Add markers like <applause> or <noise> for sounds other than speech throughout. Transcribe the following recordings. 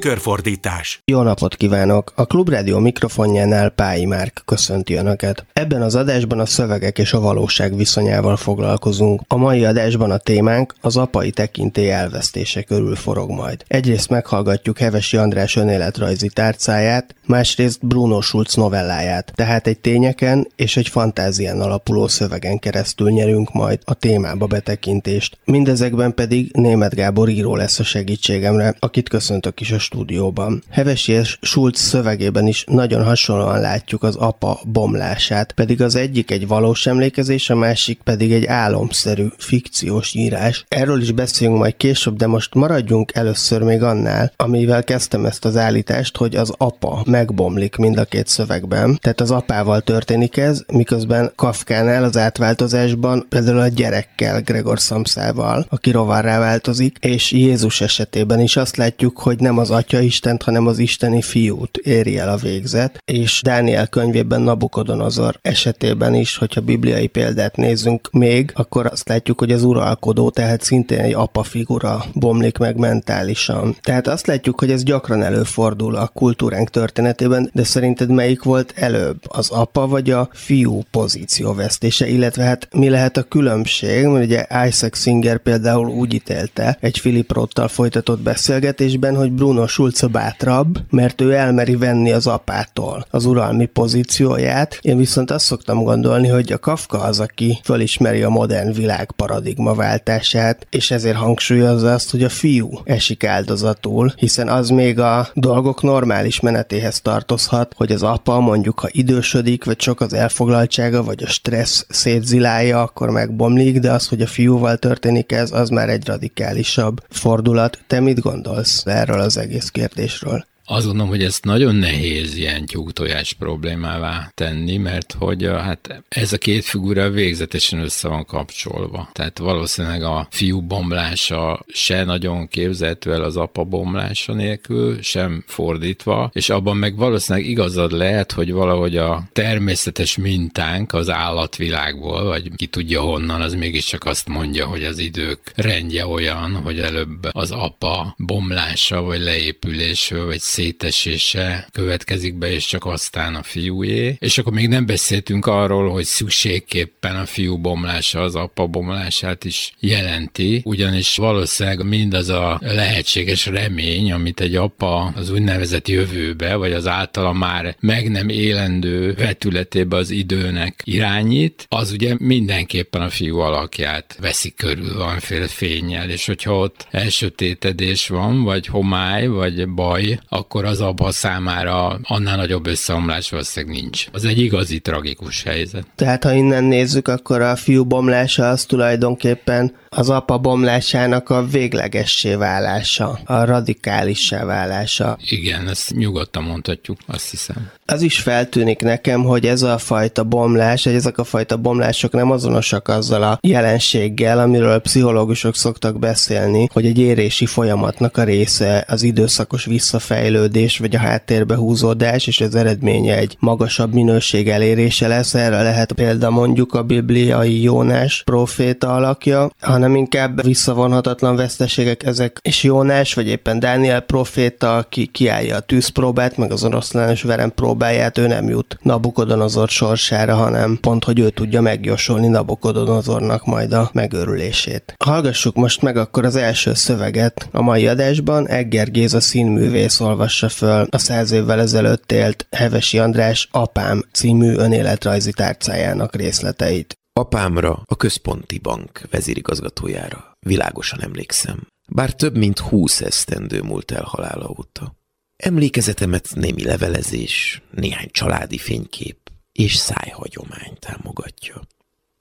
Tükörfordítás. Jó napot kívánok! A Klubrádió mikrofonjánál Pályi Márk köszönti Önöket. Ebben az adásban a szövegek és a valóság viszonyával foglalkozunk. A mai adásban a témánk az apai tekintély elvesztése körül forog majd. Egyrészt meghallgatjuk Hevesi András önéletrajzi tárcáját, másrészt Bruno Schulz novelláját, tehát egy tényeken és egy fantázián alapuló szövegen keresztül nyerünk majd a témába betekintést. Mindezekben pedig Német Gábor író lesz a segítségemre, akit köszöntök is a stúdióban. Hevesi és Schulz szövegében is nagyon hasonlóan látjuk az apa bomlását, pedig az egyik egy valós emlékezés, a másik pedig egy álomszerű, fikciós írás. Erről is beszélünk majd később, de most maradjunk először még annál, amivel kezdtem ezt az állítást, hogy az apa megbomlik mind a két szövegben. Tehát az apával történik ez, miközben Kafkánál az átváltozásban például a gyerekkel, Gregor Samszával, aki rovarrá változik, és Jézus esetében is azt látjuk, hogy nem az Atya Istent, hanem az isteni fiút éri el a végzet, és Dániel könyvében Nabukodonozor esetében is, hogyha bibliai példát nézzünk még, akkor azt látjuk, hogy az uralkodó, tehát szintén egy apa figura bomlik meg mentálisan. Tehát azt látjuk, hogy ez gyakran előfordul a kultúránk történetében, de szerinted melyik volt előbb? Az apa vagy a fiú pozícióvesztése, illetve hát mi lehet a különbség? Mert ugye Isaac Singer például úgy ítélte egy Philip Rothtal folytatott beszélgetésben, hogy Bruno Schulze bátrabb, mert ő elmeri venni az apától az uralmi pozícióját. Én viszont azt szoktam gondolni, hogy a Kafka az, aki fölismeri a modern világ paradigmaváltását, és ezért hangsúlyozza azt, hogy a fiú esik áldozatul, hiszen az még a dolgok normális menetéhez tartozhat, hogy az apa mondjuk, ha idősödik, vagy csak az elfoglaltsága, vagy a stressz szétzilálja, akkor megbomlik, de az, hogy a fiúval történik ez, az már egy radikálisabb fordulat. Te mit gondolsz erről az egész kérdésről? Azt gondolom, hogy ezt nagyon nehéz ilyen tyúktojás problémává tenni, mert hogy hát ez a két figura végzetesen össze van kapcsolva. Tehát valószínűleg a fiú bomlása se nagyon képzelhető el az apa bomlása nélkül, sem fordítva, és abban meg valószínűleg igazad lehet, hogy valahogy a természetes mintánk az állatvilágból, vagy ki tudja honnan, az mégiscsak azt mondja, hogy az idők rendje olyan, hogy előbb az apa bomlása, vagy leépülése, vagy szétesése következik be, és csak aztán a fiúé. És akkor még nem beszéltünk arról, hogy szükségképpen a fiú bomlása az apa bomlását is jelenti, ugyanis valószínűleg mindaz a lehetséges remény, amit egy apa az úgynevezett jövőbe, vagy az általa már meg nem élendő vetületébe az időnek irányít, az ugye mindenképpen a fiú alakját veszi körül valamiféle fényel, és hogyha ott elsötétedés van, vagy homály, vagy baj, akkor az abba számára annál nagyobb összeomlás valószínűleg nincs. Az egy igazi tragikus helyzet. Tehát ha innen nézzük, akkor a fiú bomlása az tulajdonképpen az apa bomlásának a véglegessé válása, a radikálissá válása. Igen, ezt nyugodtan mondhatjuk, azt hiszem. Az is feltűnik nekem, hogy ez a fajta bomlás, hogy ezek a fajta bomlások nem azonosak azzal a jelenséggel, amiről a pszichológusok szoktak beszélni, hogy egy érési folyamatnak a része az időszakos visszafejlődés, vagy a háttérbe húzódás, és az eredménye egy magasabb minőség elérése lesz. Erre lehet példa mondjuk a bibliai Jónás proféta alakja, hanem inkább visszavonhatatlan veszteségek ezek, és Jónás, vagy éppen Dániel proféta, aki kiállja a tűzpróbát, meg az oroszlános verem próbáját, ő nem jut Nabukodonozor sorsára, hanem pont, hogy ő tudja megjósolni Nabukodonozornak majd a megőrülését. Hallgassuk most meg akkor az első szöveget. A mai adásban Egger Géza színművész olvassa föl a száz évvel ezelőtt élt Hevesi András Apám című önéletrajzi tárcájának részleteit. Apámra, a központi bank vezérigazgatójára világosan emlékszem, bár több mint húsz esztendő múlt el halála óta. Emlékezetemet némi levelezés, néhány családi fénykép és szájhagyomány támogatja.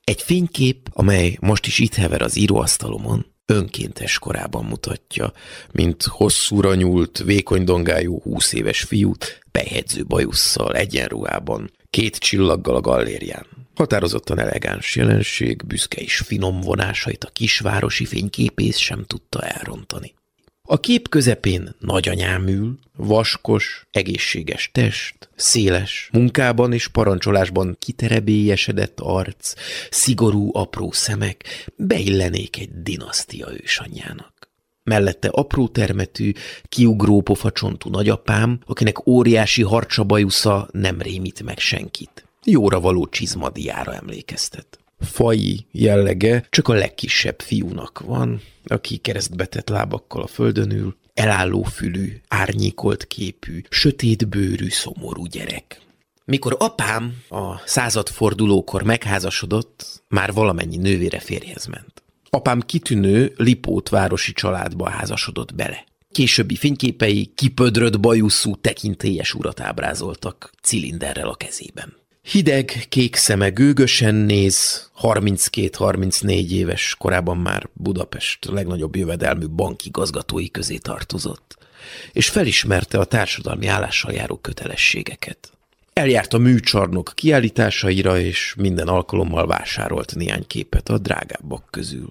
Egy fénykép, amely most is itt hever az íróasztalomon, önkéntes korában mutatja, mint hosszúra nyúlt, vékony dongájú húsz éves fiút, behegyző bajusszal, egyenruhában, két csillaggal a gallérián. Határozottan elegáns jelenség, büszke és finom vonásait a kisvárosi fényképész sem tudta elrontani. A kép közepén nagyanyám ül, vaskos, egészséges test, széles, munkában és parancsolásban kiterebélyesedett arc, szigorú, apró szemek, beillenék egy dinasztia ősanyjának. Mellette apró termetű, kiugró pofacsontú nagyapám, akinek óriási harcsabajusza nem rémít meg senkit. Jóra való csizmadiára emlékeztet. Faji jellege csak a legkisebb fiúnak van, aki keresztbetett lábakkal a földön ül, elálló fülű, árnyékolt képű, sötét bőrű, szomorú gyerek. Mikor apám a századfordulókor megházasodott, már valamennyi nővére férjhez ment. Apám kitűnő Lipót városi családba házasodott bele. Későbbi fényképei kipödrött bajuszú tekintélyes urat ábrázoltak cilinderrel a kezében. Hideg, kék szeme gőgösen néz, 32-34 éves korában már Budapest legnagyobb jövedelmű bankigazgatói közé tartozott, és felismerte a társadalmi állással járó kötelességeket. Eljárt a műcsarnok kiállításaira, és minden alkalommal vásárolt néhány képet a drágábbak közül.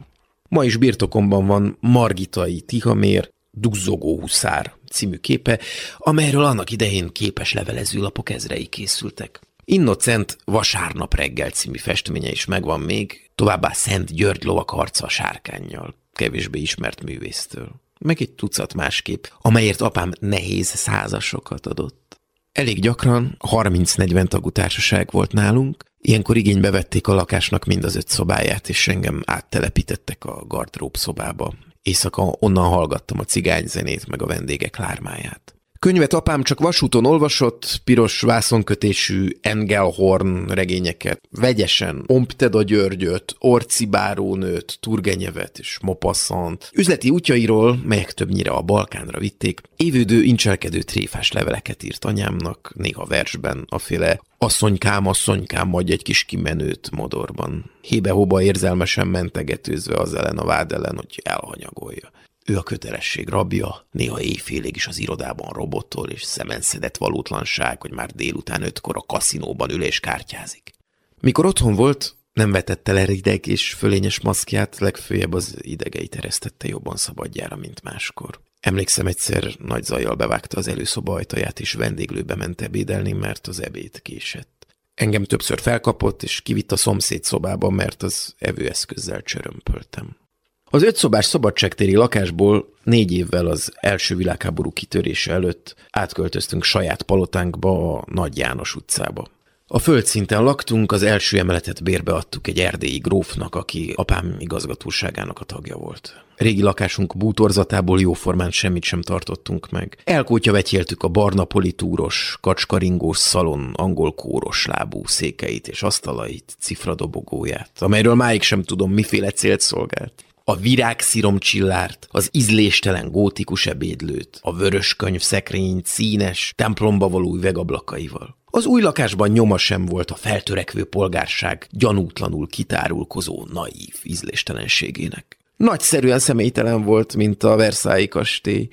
Ma is birtokomban van Margitai Tihamér, Duzzogó huszár című képe, amelyről annak idején képes levelezőlapok ezrei készültek. Innocent Vasárnap reggel című festménye is megvan még, továbbá Szent György lovak harca sárkányjal, kevésbé ismert művésztől. Meg egy tucat másképp, amelyért apám nehéz százasokat adott. Elég gyakran 30-40 tagú társaság volt nálunk, Ilyenkor igénybe vették a lakásnak mind az öt szobáját, és engem áttelepítettek a gardrób szobába. Éjszaka onnan hallgattam a cigányzenét, meg a vendégek lármáját. Könyvet apám csak vasúton olvasott, piros vászonkötésű Engelhorn regényeket, vegyesen, Ompteda Györgyöt, Orci Bárónőt, Turgenyevet és Mopasszant, üzleti útjairól, melyek többnyire a Balkánra vitték, évődő incselkedő tréfás leveleket írt anyámnak, néha versben, aféle asszonykám, asszonykám, majd egy kis kimenőt modorban. Hébe-hóba érzelmesen mentegetőzve az ellen a vád ellen, hogy elhanyagolja. Ő a kötelesség rabja, néha éjfélig is az irodában robottól és szemenszedett valótlanság, hogy már délután ötkor a kaszinóban ül és kártyázik. Mikor otthon volt, nem vetette le ideg és fölényes maszkját, legfőjebb az idegeit eresztette jobban szabadjára, mint máskor. Emlékszem egyszer nagy zajjal bevágta az előszoba ajtaját, és vendéglőbe ment ebédelni, mert az ebéd késett. Engem többször felkapott, és kivitt a szomszéd szobába, mert az evőeszközzel csörömpöltem. Az ötszobás szabadságtéri lakásból négy évvel az első világháború kitörése előtt átköltöztünk saját palotánkba a Nagy János utcába. A földszinten laktunk, az első emeletet bérbe adtuk egy erdélyi grófnak, aki apám igazgatóságának a tagja volt. Régi lakásunk bútorzatából jóformán semmit sem tartottunk meg. Elkótya vetyéltük a barna politúros, kacskaringós szalon angol kóros lábú székeit és asztalait, cifradobogóját, amelyről máig sem tudom, miféle célt szolgált a virágsziromcsillárt, az ízléstelen gótikus ebédlőt, a vörös könyv szekrény színes, templomba való üvegablakaival. Az új lakásban nyoma sem volt a feltörekvő polgárság gyanútlanul kitárulkozó naív ízléstelenségének. Nagyszerűen személytelen volt, mint a Versailles kastély.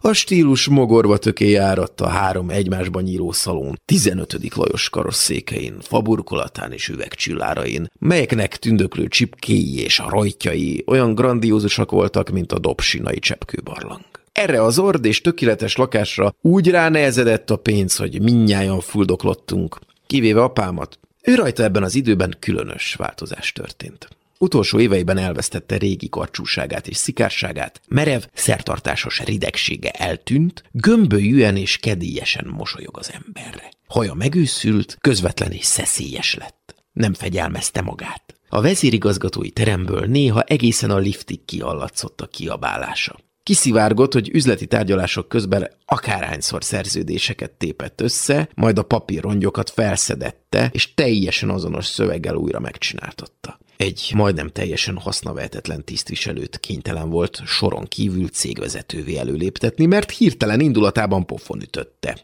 A stílus mogorva töké járatta a három egymásban nyíló szalon, 15. Lajos karosszékein, faburkolatán és üvegcsillárain, melyeknek tündöklő csipkéi és a rajtjai olyan grandiózusak voltak, mint a dobsinai cseppkőbarlang. Erre az ord és tökéletes lakásra úgy ránehezedett a pénz, hogy minnyáján fuldoklottunk, kivéve apámat. Ő rajta ebben az időben különös változás történt. Utolsó éveiben elvesztette régi karcsúságát és szikárságát, merev, szertartásos ridegsége eltűnt, gömbölyűen és kedélyesen mosolyog az emberre. Haja megőszült, közvetlen és szeszélyes lett. Nem fegyelmezte magát. A vezérigazgatói teremből néha egészen a liftig kiallatszott a kiabálása. Kiszivárgott, hogy üzleti tárgyalások közben akárhányszor szerződéseket tépett össze, majd a papírrongyokat felszedette, és teljesen azonos szöveggel újra megcsináltatta. Egy majdnem teljesen hasznavehetetlen tisztviselőt kénytelen volt soron kívül cégvezetővé előléptetni, mert hirtelen indulatában pofon ütötte.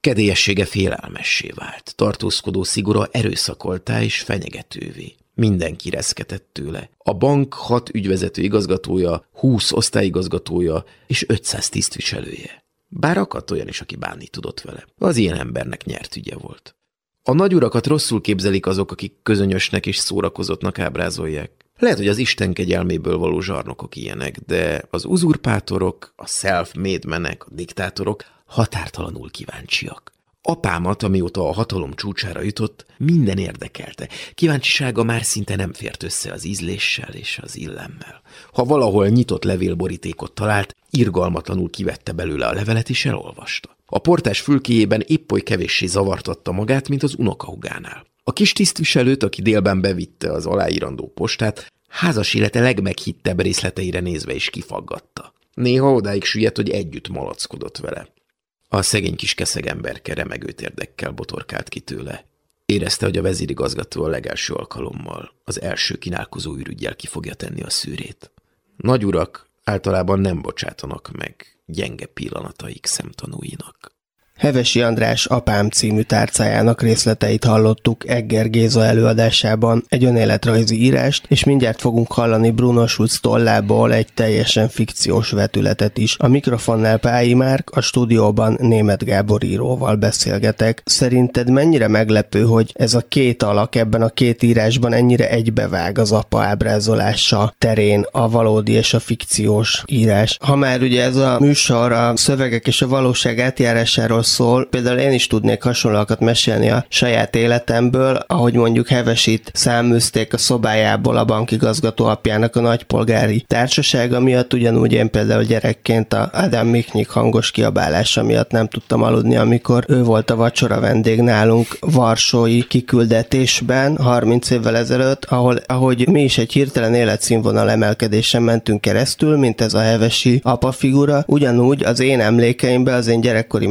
Kedélyessége félelmessé vált, tartózkodó szigora erőszakoltá és fenyegetővé. Mindenki reszketett tőle. A bank hat ügyvezető igazgatója, húsz osztályigazgatója és 500 tisztviselője. Bár akadt olyan is, aki bánni tudott vele. Az ilyen embernek nyert ügye volt. A nagyurakat rosszul képzelik azok, akik közönösnek és szórakozottnak ábrázolják. Lehet, hogy az Isten kegyelméből való zsarnokok ilyenek, de az uzurpátorok, a self-made menek, a diktátorok határtalanul kíváncsiak. Apámat, amióta a hatalom csúcsára jutott, minden érdekelte. Kíváncsisága már szinte nem fért össze az ízléssel és az illemmel. Ha valahol nyitott levélborítékot talált, irgalmatlanul kivette belőle a levelet és elolvasta. A portás fülkéjében épp oly kevéssé zavartatta magát, mint az unokahugánál. A kis tisztviselőt, aki délben bevitte az aláírandó postát, házas élete legmeghittebb részleteire nézve is kifaggatta. Néha odáig süllyedt, hogy együtt malackodott vele. A szegény kis keszegemberke remegő térdekkel botorkált ki tőle. Érezte, hogy a vezérigazgató a legelső alkalommal, az első kínálkozó ürügyjel ki fogja tenni a szűrét. Nagy urak általában nem bocsátanak meg gyenge pillanataik szemtanúinak. Hevesi András apám című tárcájának részleteit hallottuk Egger Géza előadásában, egy önéletrajzi írást, és mindjárt fogunk hallani Bruno Schulz tollából egy teljesen fikciós vetületet is. A mikrofonnál Pályi Márk, a stúdióban Német Gábor íróval beszélgetek. Szerinted mennyire meglepő, hogy ez a két alak ebben a két írásban ennyire egybevág az apa ábrázolása terén a valódi és a fikciós írás? Ha már ugye ez a műsor a szövegek és a valóság átjárásáról szól. Például én is tudnék hasonlókat mesélni a saját életemből, ahogy mondjuk Hevesit száműzték a szobájából a bankigazgató apjának a nagypolgári társasága miatt, ugyanúgy én például gyerekként a Adam Miknyik hangos kiabálása miatt nem tudtam aludni, amikor ő volt a vacsora vendég nálunk Varsói kiküldetésben 30 évvel ezelőtt, ahol, ahogy mi is egy hirtelen életszínvonal emelkedésen mentünk keresztül, mint ez a hevesi apa figura, ugyanúgy az én emlékeimben, az én gyerekkori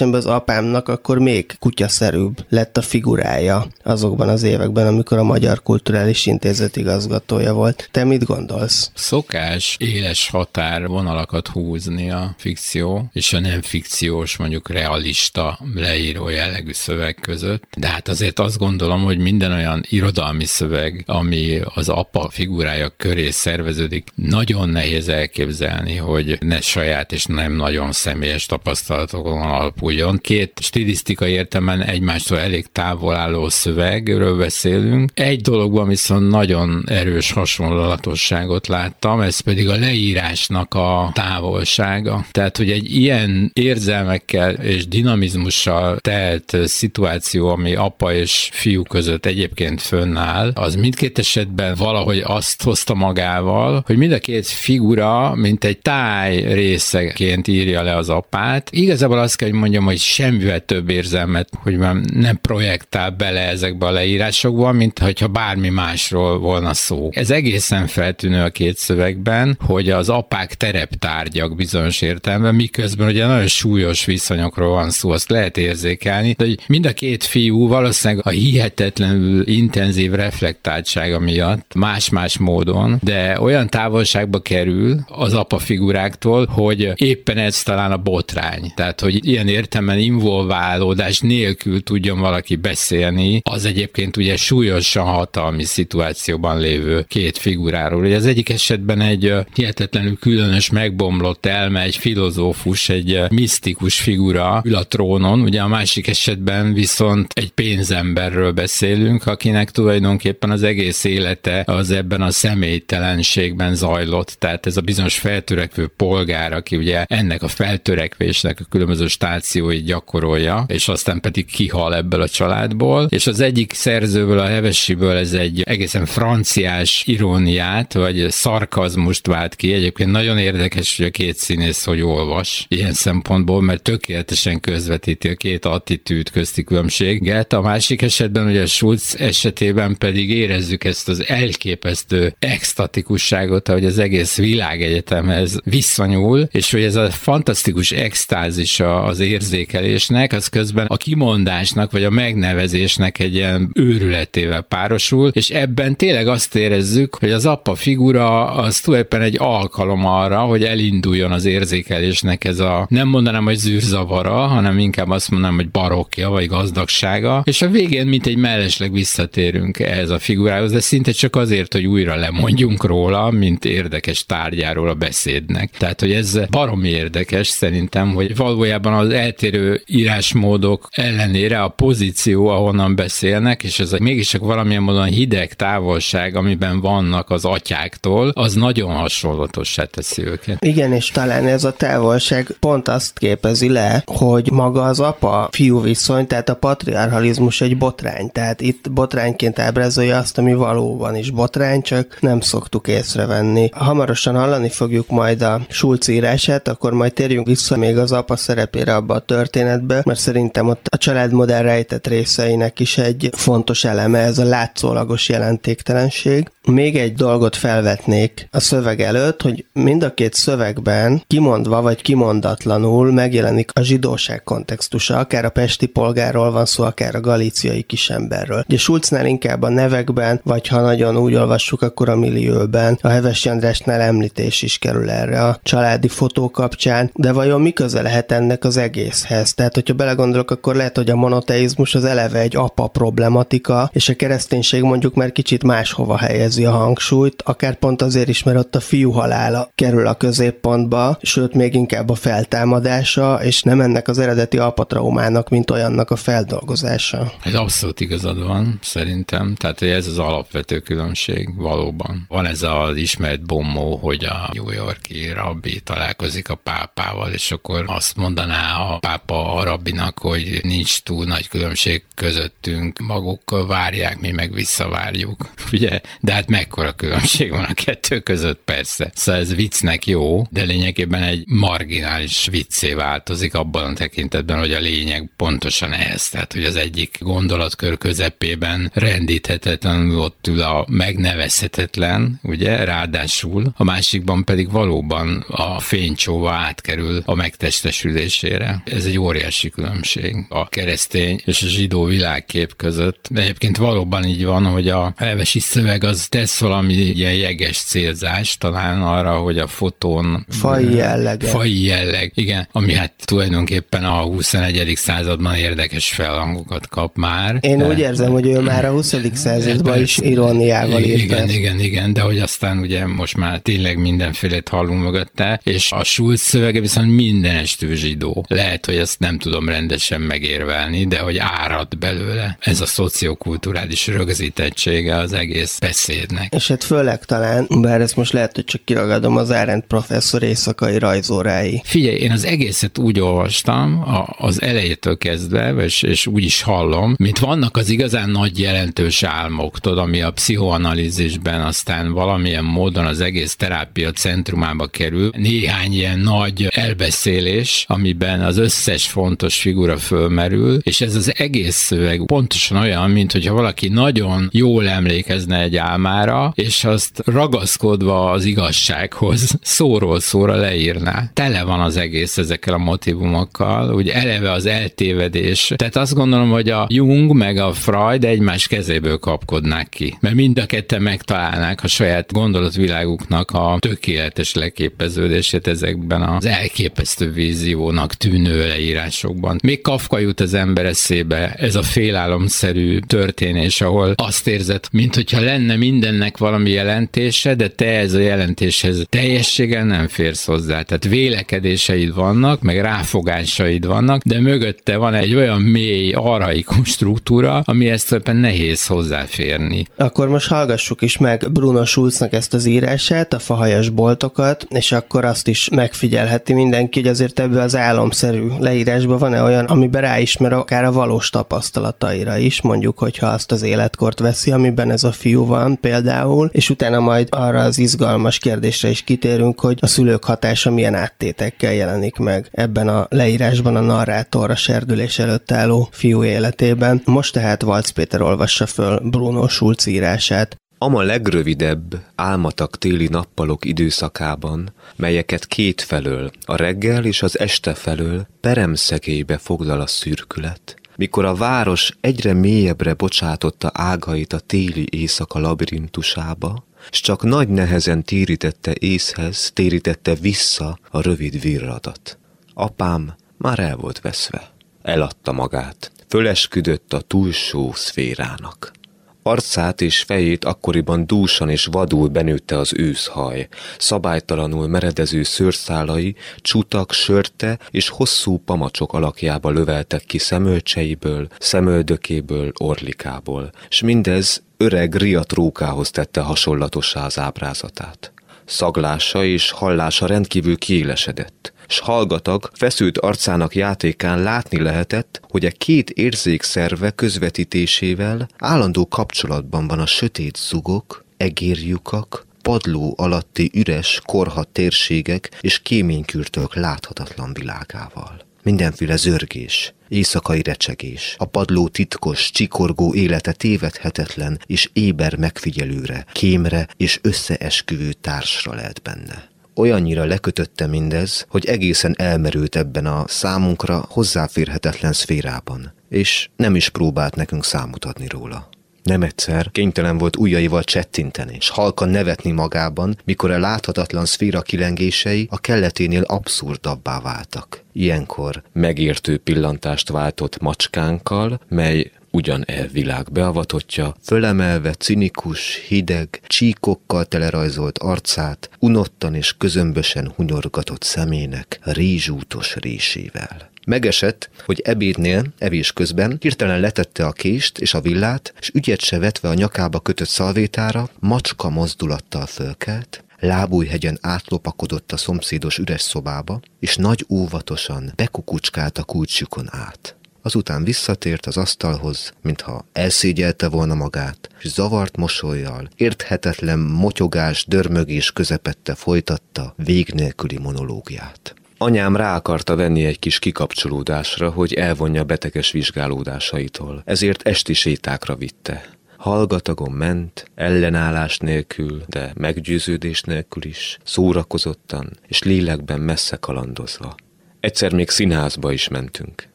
megélés emlékezetemben az apámnak akkor még kutyaszerűbb lett a figurája azokban az években, amikor a Magyar Kulturális Intézet igazgatója volt. Te mit gondolsz? Szokás éles határ vonalakat húzni a fikció és a nem fikciós, mondjuk realista leíró jellegű szöveg között, de hát azért azt gondolom, hogy minden olyan irodalmi szöveg, ami az apa figurája köré szerveződik, nagyon nehéz elképzelni, hogy ne saját és nem nagyon személyes tapasztalatokon alapul alakuljon. Két stilisztikai értelemben egymástól elég távol álló szövegről beszélünk. Egy dologban viszont nagyon erős hasonlatosságot láttam, ez pedig a leírásnak a távolsága. Tehát, hogy egy ilyen érzelmekkel és dinamizmussal telt szituáció, ami apa és fiú között egyébként fönnáll, az mindkét esetben valahogy azt hozta magával, hogy mind a két figura, mint egy táj részeként írja le az apát. Igazából azt kell, hogy mondjam, mondjam, hogy semmivel több érzelmet, hogy már nem projektál bele ezekbe a leírásokba, mint hogyha bármi másról volna szó. Ez egészen feltűnő a két szövegben, hogy az apák tereptárgyak bizonyos értelemben, miközben ugye nagyon súlyos viszonyokról van szó, azt lehet érzékelni, de hogy mind a két fiú valószínűleg a hihetetlenül intenzív reflektáltsága miatt más-más módon, de olyan távolságba kerül az apa figuráktól, hogy éppen ez talán a botrány. Tehát, hogy ilyen ért értelemben involválódás nélkül tudjon valaki beszélni, az egyébként ugye súlyosan hatalmi szituációban lévő két figuráról. Ugye az egyik esetben egy hihetetlenül különös, megbomlott elme, egy filozófus, egy misztikus figura ül a trónon, ugye a másik esetben viszont egy pénzemberről beszélünk, akinek tulajdonképpen az egész élete az ebben a személytelenségben zajlott, tehát ez a bizonyos feltörekvő polgár, aki ugye ennek a feltörekvésnek a különböző stáció misszióit gyakorolja, és aztán pedig kihal ebből a családból. És az egyik szerzőből, a Hevesiből ez egy egészen franciás iróniát, vagy szarkazmust vált ki. Egyébként nagyon érdekes, hogy a két színész hogy olvas ilyen szempontból, mert tökéletesen közvetíti a két attitűd közti különbséget. A másik esetben, ugye a Schulz esetében pedig érezzük ezt az elképesztő extatikusságot, ahogy az egész világegyetemhez visszanyúl, és hogy ez a fantasztikus extázis az érzés érzékelésnek, az közben a kimondásnak vagy a megnevezésnek egy ilyen őrületével párosul, és ebben tényleg azt érezzük, hogy az apa figura az tulajdonképpen egy alkalom arra, hogy elinduljon az érzékelésnek ez a, nem mondanám, hogy zűrzavara, hanem inkább azt mondanám, hogy barokja vagy gazdagsága, és a végén mint egy mellesleg visszatérünk ehhez a figurához, de szinte csak azért, hogy újra lemondjunk róla, mint érdekes tárgyáról a beszédnek. Tehát, hogy ez baromi érdekes szerintem, hogy valójában az el eltérő írásmódok ellenére a pozíció, ahonnan beszélnek, és ez a mégiscsak valamilyen módon hideg távolság, amiben vannak az atyáktól, az nagyon hasonlatossá teszi őket. Igen, és talán ez a távolság pont azt képezi le, hogy maga az apa-fiú viszony, tehát a patriarchalizmus egy botrány. Tehát itt botrányként ábrázolja azt, ami valóban is botrány, csak nem szoktuk észrevenni. Hamarosan hallani fogjuk majd a Schulz írását, akkor majd térjünk vissza még az apa szerepére abba a történetbe, mert szerintem ott a családmodell rejtett részeinek is egy fontos eleme, ez a látszólagos jelentéktelenség. Még egy dolgot felvetnék a szöveg előtt, hogy mind a két szövegben kimondva vagy kimondatlanul megjelenik a zsidóság kontextusa, akár a pesti polgárról van szó, akár a galíciai kisemberről. Ugye Schulznál inkább a nevekben, vagy ha nagyon úgy olvassuk, akkor a millióben, a Heves Andrásnál említés is kerül erre a családi fotó kapcsán, de vajon mi köze lehet ennek az egészhez? Tehát, hogyha belegondolok, akkor lehet, hogy a monoteizmus az eleve egy apa problematika, és a kereszténység mondjuk már kicsit máshova helyezi a hangsúlyt, akár pont azért is, mert ott a fiú halála kerül a középpontba, sőt még inkább a feltámadása, és nem ennek az eredeti apatraumának, mint olyannak a feldolgozása. Ez abszolút igazad van, szerintem. Tehát ez az alapvető különbség valóban. Van ez az ismert bombó, hogy a New Yorki rabbi találkozik a pápával, és akkor azt mondaná a pápa a rabbinak, hogy nincs túl nagy különbség közöttünk, maguk várják, mi meg visszavárjuk. <laughs> Ugye? De hát mekkora különbség van a kettő között, persze. Szóval ez viccnek jó, de lényegében egy marginális viccé változik abban a tekintetben, hogy a lényeg pontosan ez. Tehát, hogy az egyik gondolatkör közepében rendíthetetlenül ott ül a megnevezhetetlen, ugye, ráadásul, a másikban pedig valóban a fénycsóva átkerül a megtestesülésére. Ez egy óriási különbség a keresztény és a zsidó világkép között. De egyébként valóban így van, hogy a elvesi szöveg az tesz valami ilyen jeges célzást talán arra, hogy a fotón... Fai jellege. Fai jelleg, igen, ami hát tulajdonképpen a 21. században érdekes felhangokat kap már. Én de... úgy érzem, hogy ő már a 20. században is iróniával írt. Igen, igen, igen, de hogy aztán ugye most már tényleg mindenfélét hallunk mögötte, és a Schulz szövege viszont mindenestő zsidó. Lehet, hogy ezt nem tudom rendesen megérvelni, de hogy árad belőle. Ez a szociokulturális rögzítettsége az egész beszédnek. És hát főleg talán, bár ezt most lehet, hogy csak kiragadom az Arendt professzor éjszakai rajzórái. Figyelj, én az egészet úgy olvastam, az elejétől kezdve, és, és úgy is hallom, mint vannak az igazán nagy jelentős álmok, tudod, ami a pszichoanalízisben aztán valamilyen módon az egész terápia centrumába kerül. Néhány ilyen nagy elbeszélés, amiben az összes fontos figura fölmerül, és ez az egész szöveg pontosan olyan, mint hogyha valaki nagyon jól emlékezne egy álmára, és azt ragaszkodva az igazsághoz szóról szóra leírná. Tele van az egész ezekkel a motivumokkal, úgy eleve az eltévedés. Tehát azt gondolom, hogy a Jung meg a Freud egymás kezéből kapkodnák ki, mert mind a ketten megtalálnák a saját gondolatviláguknak a tökéletes leképeződését ezekben az elképesztő víziónak tűnő leírásokban. Még Kafka jut az ember eszébe, ez a félálomszerű történés, ahol azt érzed, mint hogyha lenne mindennek valami jelentése, de te ez a jelentéshez teljességgel nem férsz hozzá. Tehát vélekedéseid vannak, meg ráfogásaid vannak, de mögötte van egy olyan mély, arhaikus struktúra, ami ezt éppen nehéz hozzáférni. Akkor most hallgassuk is meg Bruno Schulznak ezt az írását, a fahajas boltokat, és akkor azt is megfigyelheti mindenki, hogy azért ebből az álomszerű leírásban van-e olyan, amiben ráismer akár a valós tapasztalataira is, mondjuk, hogyha azt az életkort veszi, amiben ez a fiú van például, és utána majd arra az izgalmas kérdésre is kitérünk, hogy a szülők hatása milyen áttétekkel jelenik meg ebben a leírásban a narrátor a serdülés előtt álló fiú életében. Most tehát Valc Péter olvassa föl Bruno Schulz írását. Ama legrövidebb, álmatak téli nappalok időszakában, melyeket két felől, a reggel és az este felől peremszekélybe foglal a szürkület, mikor a város egyre mélyebbre bocsátotta ágait a téli éjszaka labirintusába, s csak nagy nehezen térítette észhez, térítette vissza a rövid virradat. Apám már el volt veszve. Eladta magát, fölesküdött a túlsó szférának. Arcát és fejét akkoriban dúsan és vadul benőtte az őszhaj. Szabálytalanul meredező szőrszálai csutak, sörte és hosszú pamacsok alakjába löveltek ki szemölcseiből, szemöldökéből, orlikából, s mindez öreg riatrókához tette hasonlatossá az ábrázatát. Szaglása és hallása rendkívül kiélesedett s hallgatag, feszült arcának játékán látni lehetett, hogy a két érzékszerve közvetítésével állandó kapcsolatban van a sötét zugok, egérjukak, padló alatti üres, korhat térségek és kéménykürtők láthatatlan világával. Mindenféle zörgés, éjszakai recsegés, a padló titkos, csikorgó élete tévedhetetlen és éber megfigyelőre, kémre és összeesküvő társra lehet benne olyannyira lekötötte mindez, hogy egészen elmerült ebben a számunkra hozzáférhetetlen szférában, és nem is próbált nekünk számot adni róla. Nem egyszer kénytelen volt ujjaival csettinteni, és halkan nevetni magában, mikor a láthatatlan szféra kilengései a kelleténél abszurdabbá váltak. Ilyenkor megértő pillantást váltott macskánkkal, mely ugyan e világ beavatottja, fölemelve cinikus, hideg, csíkokkal telerajzolt arcát, unottan és közömbösen hunyorgatott szemének rízsútos résével. Megesett, hogy ebédnél, evés közben hirtelen letette a kést és a villát, és ügyet se vetve a nyakába kötött szalvétára, macska mozdulattal fölkelt, lábújhegyen átlopakodott a szomszédos üres szobába, és nagy óvatosan bekukucskált a kulcsjukon át. Azután visszatért az asztalhoz, mintha elszégyelte volna magát, és zavart mosolyjal, érthetetlen motyogás, dörmögés közepette folytatta vég nélküli monológiát. Anyám rá akarta venni egy kis kikapcsolódásra, hogy elvonja beteges vizsgálódásaitól, ezért esti sétákra vitte. Hallgatagon ment, ellenállás nélkül, de meggyőződés nélkül is, szórakozottan és lélekben messze kalandozva. Egyszer még színházba is mentünk.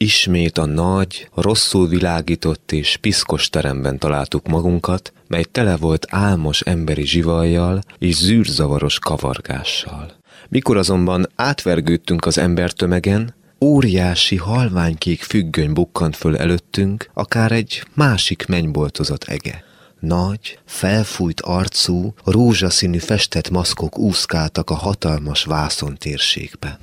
Ismét a nagy, rosszul világított és piszkos teremben találtuk magunkat, mely tele volt álmos emberi zsivajjal és zűrzavaros kavargással. Mikor azonban átvergődtünk az embertömegen, óriási halványkék függöny bukkant föl előttünk, akár egy másik mennyboltozott ege. Nagy, felfújt arcú, rózsaszínű festett maszkok úszkáltak a hatalmas vászon térségben.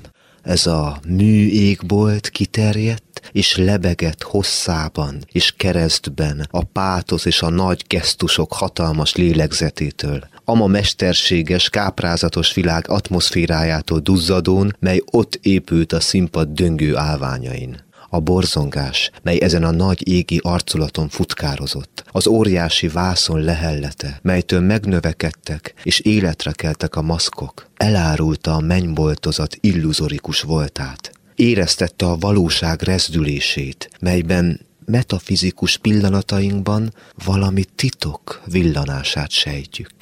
Ez a mű égbolt kiterjedt, és lebegett hosszában és keresztben a pátosz és a nagy gesztusok hatalmas lélegzetétől, ama mesterséges, káprázatos világ atmoszférájától duzzadón, mely ott épült a színpad döngő állványain a borzongás, mely ezen a nagy égi arculaton futkározott, az óriási vászon lehellete, melytől megnövekedtek és életre keltek a maszkok, elárulta a mennyboltozat illuzorikus voltát. Éreztette a valóság rezdülését, melyben metafizikus pillanatainkban valami titok villanását sejtjük.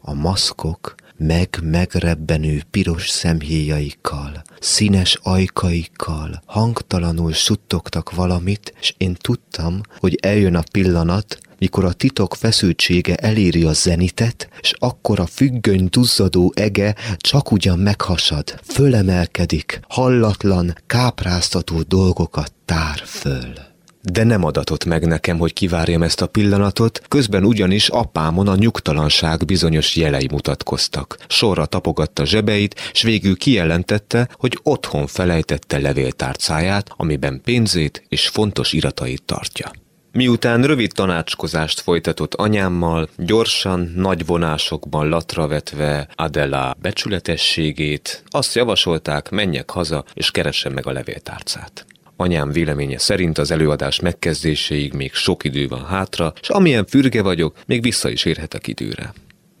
A maszkok meg-megrebbenő piros szemhéjaikkal, színes ajkaikkal, hangtalanul suttogtak valamit, és én tudtam, hogy eljön a pillanat, mikor a titok feszültsége eléri a zenitet, és akkor a függöny duzzadó ege csak ugyan meghasad, fölemelkedik, hallatlan, kápráztató dolgokat tár föl de nem adatott meg nekem, hogy kivárjam ezt a pillanatot, közben ugyanis apámon a nyugtalanság bizonyos jelei mutatkoztak. Sorra tapogatta zsebeit, s végül kijelentette, hogy otthon felejtette levéltárcáját, amiben pénzét és fontos iratait tartja. Miután rövid tanácskozást folytatott anyámmal, gyorsan, nagy vonásokban latra vetve Adela becsületességét, azt javasolták, menjek haza és keressem meg a levéltárcát. Anyám véleménye szerint az előadás megkezdéséig még sok idő van hátra, és amilyen fürge vagyok, még vissza is érhetek időre.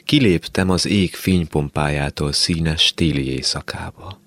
Kiléptem az ég fénypompájától színes téli éjszakába.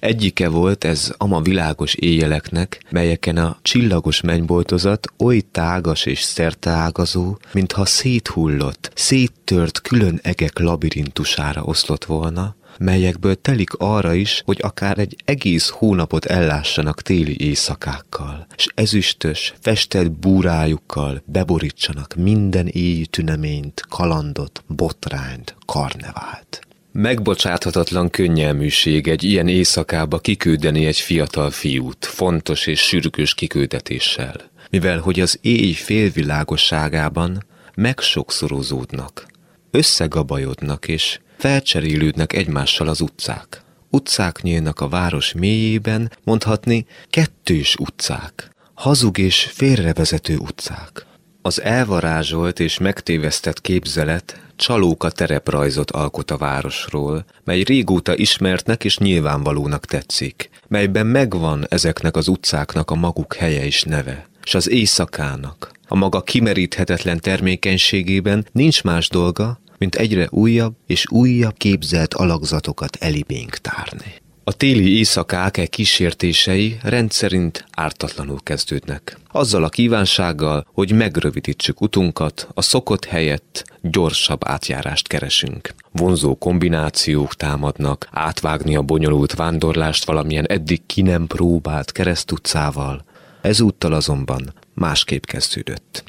Egyike volt ez ama világos éjjeleknek, melyeken a csillagos mennyboltozat oly tágas és szerteágazó, mintha széthullott, széttört külön egek labirintusára oszlott volna, melyekből telik arra is, hogy akár egy egész hónapot ellássanak téli éjszakákkal, és ezüstös, festett búrájukkal beborítsanak minden éjű tüneményt, kalandot, botrányt, karnevált. Megbocsáthatatlan könnyelműség egy ilyen éjszakába kiküldeni egy fiatal fiút, fontos és sürgős kiküldetéssel, mivel hogy az éj félvilágosságában megsokszorozódnak, összegabajodnak és felcserélődnek egymással az utcák. Utcák nyílnak a város mélyében, mondhatni kettős utcák, hazug és félrevezető utcák. Az elvarázsolt és megtévesztett képzelet csalóka tereprajzot alkot a városról, mely régóta ismertnek és nyilvánvalónak tetszik, melyben megvan ezeknek az utcáknak a maguk helye és neve, és az éjszakának, a maga kimeríthetetlen termékenységében nincs más dolga, mint egyre újabb és újabb képzelt alakzatokat elibénk tárni. A téli éjszakák e kísértései rendszerint ártatlanul kezdődnek. Azzal a kívánsággal, hogy megrövidítsük utunkat, a szokott helyett gyorsabb átjárást keresünk. Vonzó kombinációk támadnak, átvágni a bonyolult vándorlást valamilyen eddig ki nem próbált keresztutcával. Ezúttal azonban másképp kezdődött.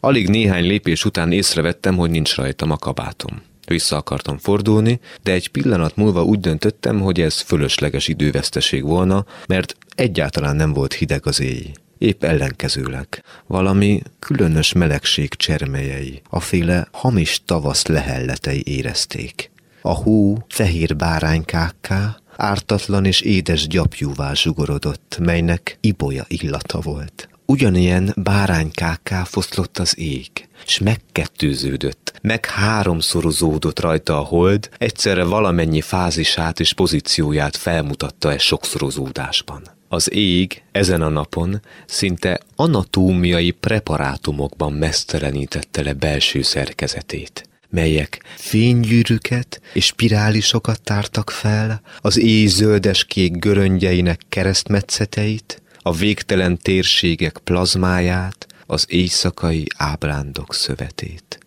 Alig néhány lépés után észrevettem, hogy nincs rajtam a kabátom. Vissza akartam fordulni, de egy pillanat múlva úgy döntöttem, hogy ez fölösleges időveszteség volna, mert egyáltalán nem volt hideg az éj. Épp ellenkezőleg. Valami különös melegség csermelyei, a féle hamis tavasz lehelletei érezték. A hú fehér báránykákká, ártatlan és édes gyapjúvá zsugorodott, melynek ibolya illata volt. Ugyanilyen báránykákká foszlott az ég, s megkettőződött, meg háromszorozódott rajta a hold, egyszerre valamennyi fázisát és pozícióját felmutatta e sokszorozódásban. Az ég ezen a napon szinte anatómiai preparátumokban mesztelenítette le belső szerkezetét melyek fénygyűrűket és spirálisokat tártak fel, az éj zöldes-kék göröngyeinek keresztmetszeteit, a végtelen térségek plazmáját, az éjszakai ábrándok szövetét.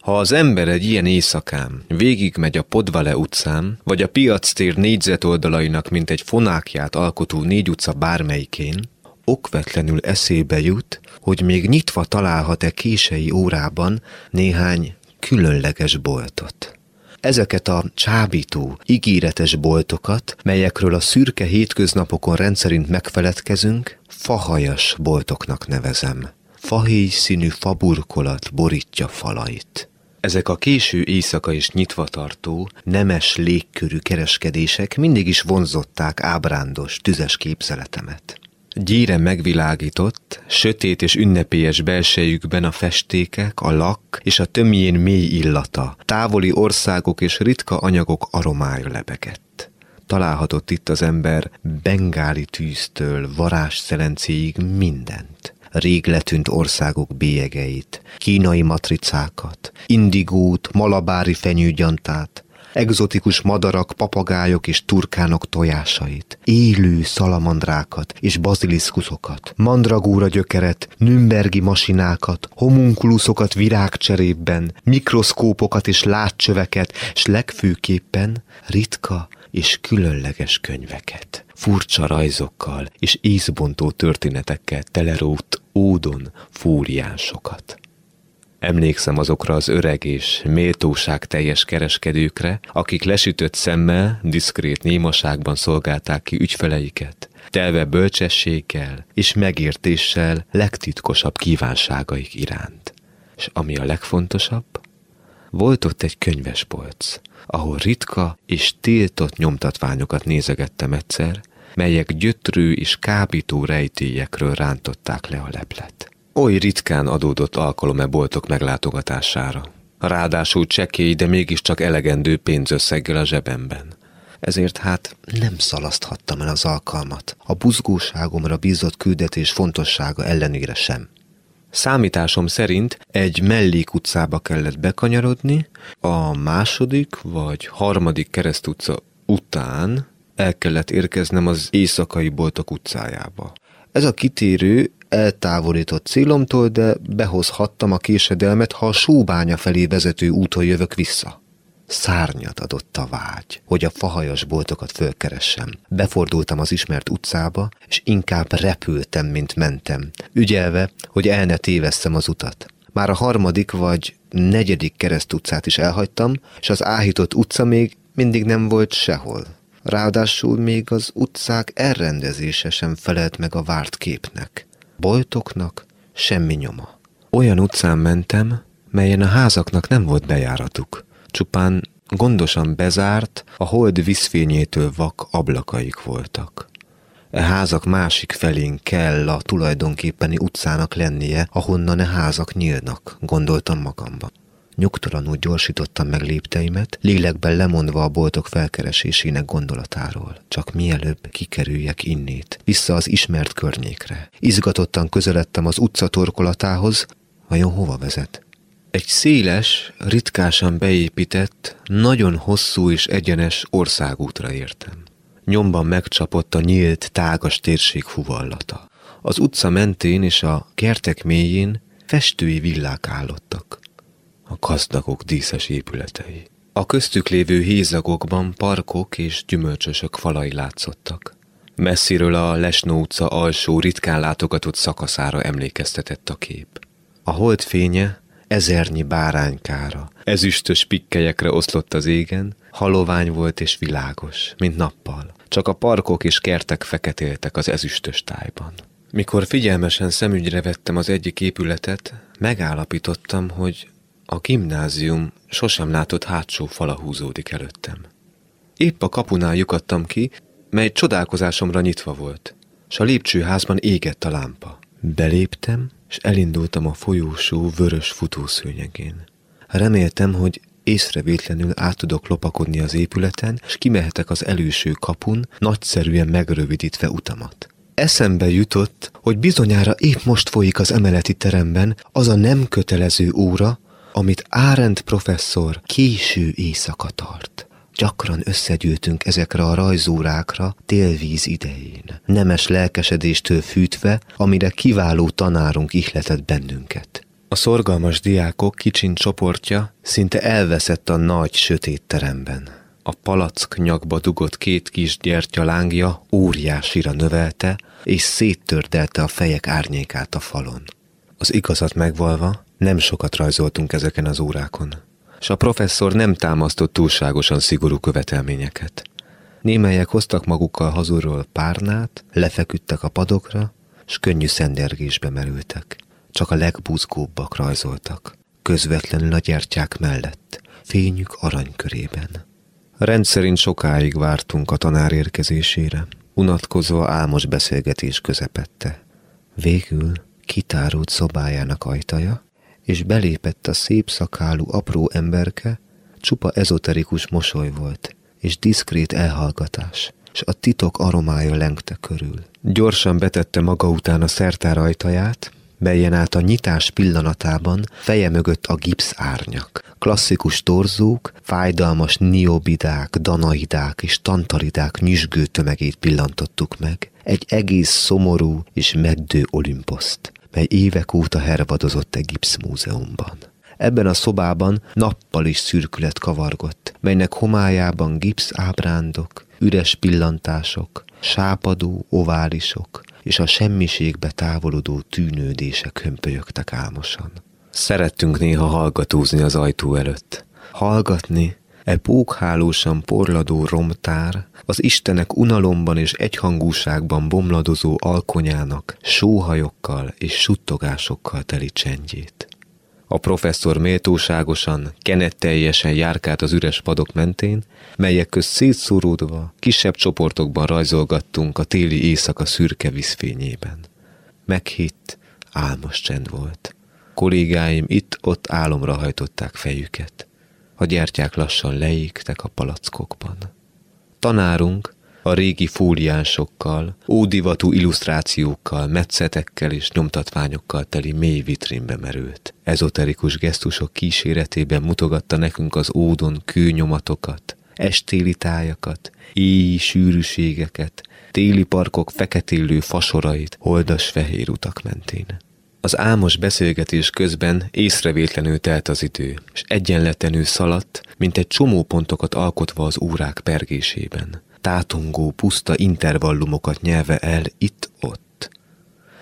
Ha az ember egy ilyen éjszakán végigmegy a Podvale utcán, vagy a piactér négyzetoldalainak, mint egy fonákját alkotó négy utca bármelyikén, okvetlenül eszébe jut, hogy még nyitva találhat-e kései órában néhány különleges boltot. Ezeket a csábító, ígéretes boltokat, melyekről a szürke hétköznapokon rendszerint megfeledkezünk, fahajas boltoknak nevezem. Fahéj színű faburkolat borítja falait. Ezek a késő éjszaka is nyitva tartó, nemes légkörű kereskedések mindig is vonzották ábrándos, tüzes képzeletemet. Gyíre megvilágított, sötét és ünnepélyes belsejükben a festékek, a lak és a tömjén mély illata, távoli országok és ritka anyagok aromája lebegett. Találhatott itt az ember bengáli tűztől szelencéig mindent rég letűnt országok bélyegeit, kínai matricákat, indigót, malabári fenyőgyantát, egzotikus madarak, papagájok és turkánok tojásait, élő szalamandrákat és baziliszkuszokat, mandragóra gyökeret, nümbergi masinákat, homunkuluszokat virágcserében, mikroszkópokat és látcsöveket, s legfőképpen ritka és különleges könyveket, furcsa rajzokkal és ízbontó történetekkel telerótt ódon fúriánsokat. Emlékszem azokra az öreg és méltóság teljes kereskedőkre, akik lesütött szemmel, diszkrét némaságban szolgálták ki ügyfeleiket, telve bölcsességgel és megértéssel legtitkosabb kívánságaik iránt. És ami a legfontosabb, volt ott egy könyvespolc, ahol ritka és tiltott nyomtatványokat nézegettem egyszer, melyek gyötrő és kábító rejtélyekről rántották le a leplet. Oly ritkán adódott alkalom-e boltok meglátogatására. Ráadásul csekély, de mégiscsak elegendő pénzösszeggel a zsebemben. Ezért hát nem szalaszthattam el az alkalmat, a buzgóságomra bízott küldetés fontossága ellenére sem. Számításom szerint egy mellékutcába kellett bekanyarodni, a második vagy harmadik keresztutca után el kellett érkeznem az éjszakai boltok utcájába. Ez a kitérő eltávolított célomtól, de behozhattam a késedelmet, ha a sóbánya felé vezető úton jövök vissza. Szárnyat adott a vágy, hogy a fahajas boltokat fölkeressem. Befordultam az ismert utcába, és inkább repültem, mint mentem, ügyelve, hogy el ne tévesszem az utat. Már a harmadik vagy negyedik kereszt utcát is elhagytam, és az áhított utca még mindig nem volt sehol. Ráadásul még az utcák elrendezése sem felelt meg a várt képnek boltoknak semmi nyoma. Olyan utcán mentem, melyen a házaknak nem volt bejáratuk, csupán gondosan bezárt, a hold viszfényétől vak ablakaik voltak. E házak másik felén kell a tulajdonképpeni utcának lennie, ahonnan e házak nyílnak, gondoltam magamban. Nyugtalanul gyorsítottam meg lépteimet, lélekben lemondva a boltok felkeresésének gondolatáról. Csak mielőbb kikerüljek innét, vissza az ismert környékre. Izgatottan közeledtem az utca torkolatához, vajon hova vezet? Egy széles, ritkásan beépített, nagyon hosszú és egyenes országútra értem. Nyomban megcsapott a nyílt, tágas térség huvallata. Az utca mentén és a kertek mélyén festői villák állottak. A gazdagok díszes épületei. A köztük lévő hézagokban parkok és gyümölcsösök falai látszottak. Messziről a Lesnó utca alsó, ritkán látogatott szakaszára emlékeztetett a kép. A holdfénye ezernyi báránykára, ezüstös pikkelyekre oszlott az égen, halovány volt és világos, mint nappal. Csak a parkok és kertek feketéltek az ezüstös tájban. Mikor figyelmesen szemügyre vettem az egyik épületet, megállapítottam, hogy a gimnázium sosem látott hátsó fala húzódik előttem. Épp a kapunál lyukadtam ki, mely csodálkozásomra nyitva volt, s a lépcsőházban égett a lámpa. Beléptem, és elindultam a folyósó vörös futószőnyegén. Reméltem, hogy észrevétlenül át tudok lopakodni az épületen, és kimehetek az előső kapun, nagyszerűen megrövidítve utamat. Eszembe jutott, hogy bizonyára épp most folyik az emeleti teremben az a nem kötelező óra, amit Árend professzor késő éjszaka tart. Gyakran összegyűltünk ezekre a rajzórákra télvíz idején, nemes lelkesedéstől fűtve, amire kiváló tanárunk ihletett bennünket. A szorgalmas diákok kicsin csoportja szinte elveszett a nagy sötét teremben. A palack nyakba dugott két kis gyertya lángja óriásira növelte, és széttördelte a fejek árnyékát a falon. Az igazat megvalva, nem sokat rajzoltunk ezeken az órákon, és a professzor nem támasztott túlságosan szigorú követelményeket. Némelyek hoztak magukkal hazulról párnát, lefeküdtek a padokra, s könnyű szendergésbe merültek. Csak a legbuzgóbbak rajzoltak, közvetlenül a gyertyák mellett, fényük aranykörében. Rendszerint sokáig vártunk a tanár érkezésére, unatkozva álmos beszélgetés közepette. Végül kitárult szobájának ajtaja, és belépett a szép szakálú apró emberke, csupa ezoterikus mosoly volt, és diszkrét elhallgatás, és a titok aromája lengte körül. Gyorsan betette maga után a szertár ajtaját, melyen át a nyitás pillanatában feje mögött a gipsz árnyak. Klasszikus torzók, fájdalmas niobidák, danaidák és tantaridák nyüzsgő tömegét pillantottuk meg. Egy egész szomorú és meddő olimposzt mely évek óta hervadozott egy gipszmúzeumban. Ebben a szobában nappal is szürkület kavargott, melynek homályában gipsz ábrándok, üres pillantások, sápadó oválisok és a semmiségbe távolodó tűnődések hömpölyögtek álmosan. Szerettünk néha hallgatózni az ajtó előtt. Hallgatni, e pókhálósan porladó romtár, az istenek unalomban és egyhangúságban bomladozó alkonyának sóhajokkal és suttogásokkal teli csendjét. A professzor méltóságosan, kenetteljesen járkált az üres padok mentén, melyek közt szétszóródva, kisebb csoportokban rajzolgattunk a téli éjszaka szürke vízfényében. Meghitt, álmos csend volt. Kollégáim itt-ott álomra hajtották fejüket. A gyertyák lassan leégtek a palackokban. Tanárunk a régi fóliánsokkal, ódivatú illusztrációkkal, metszetekkel és nyomtatványokkal teli mély vitrínbe merült. Ezoterikus gesztusok kíséretében mutogatta nekünk az ódon kőnyomatokat, estéli tájakat, éjjé sűrűségeket, téli parkok feketélő fasorait, holdas fehér utak mentén. Az álmos beszélgetés közben észrevétlenül telt az idő, és egyenletlenül szaladt, mint egy csomó pontokat alkotva az órák pergésében. Tátongó, puszta intervallumokat nyelve el itt-ott.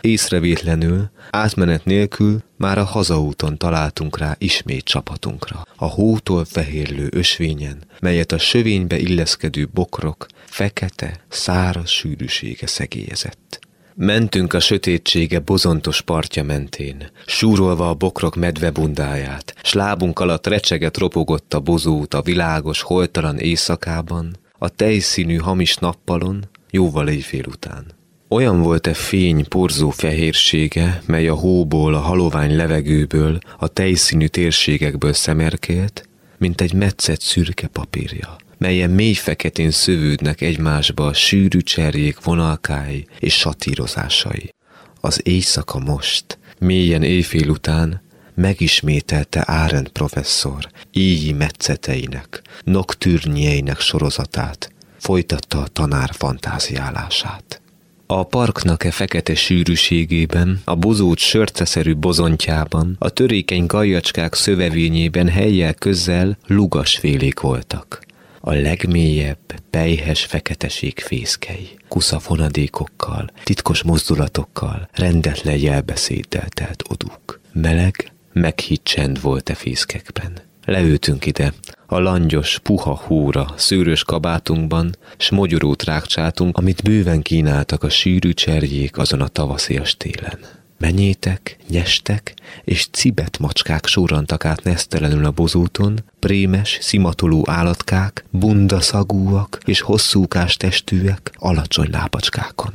Észrevétlenül, átmenet nélkül már a hazaúton találtunk rá ismét csapatunkra. A hótól fehérlő ösvényen, melyet a sövénybe illeszkedő bokrok fekete, száraz sűrűsége szegélyezett. Mentünk a sötétsége bozontos partja mentén, súrolva a bokrok medve bundáját, s lábunk alatt recseget ropogott a bozót a világos, holtalan éjszakában, a tejszínű hamis nappalon, jóval éjfél után. Olyan volt-e fény porzó fehérsége, mely a hóból, a halovány levegőből, a tejszínű térségekből szemerkélt, mint egy metszett szürke papírja, melyen mély feketén szövődnek egymásba sűrű cserjék vonalkái és satírozásai. Az éjszaka most, mélyen éjfél után, megismételte Árend professzor éji metszeteinek, noktürnjeinek sorozatát, folytatta a tanár fantáziálását. A parknak e fekete sűrűségében, a bozót sörceszerű bozontjában, a törékeny gajacskák szövevényében helyjel közel lugasfélék voltak. A legmélyebb, pejhes feketeség fészkei, kusza fonadékokkal, titkos mozdulatokkal, rendetlen jelbeszéddel telt oduk. Meleg, meghitt csend volt e fészkekben. Leültünk ide, a langyos, puha hóra, szőrös kabátunkban, s mogyorót rákcsáltunk, amit bőven kínáltak a sűrű cserjék azon a tavaszi télen. Menyétek, nyestek és cibet macskák sorrantak át nesztelenül a bozóton, prémes, szimatoló állatkák, bundaszagúak és hosszúkás testűek alacsony lábacskákon.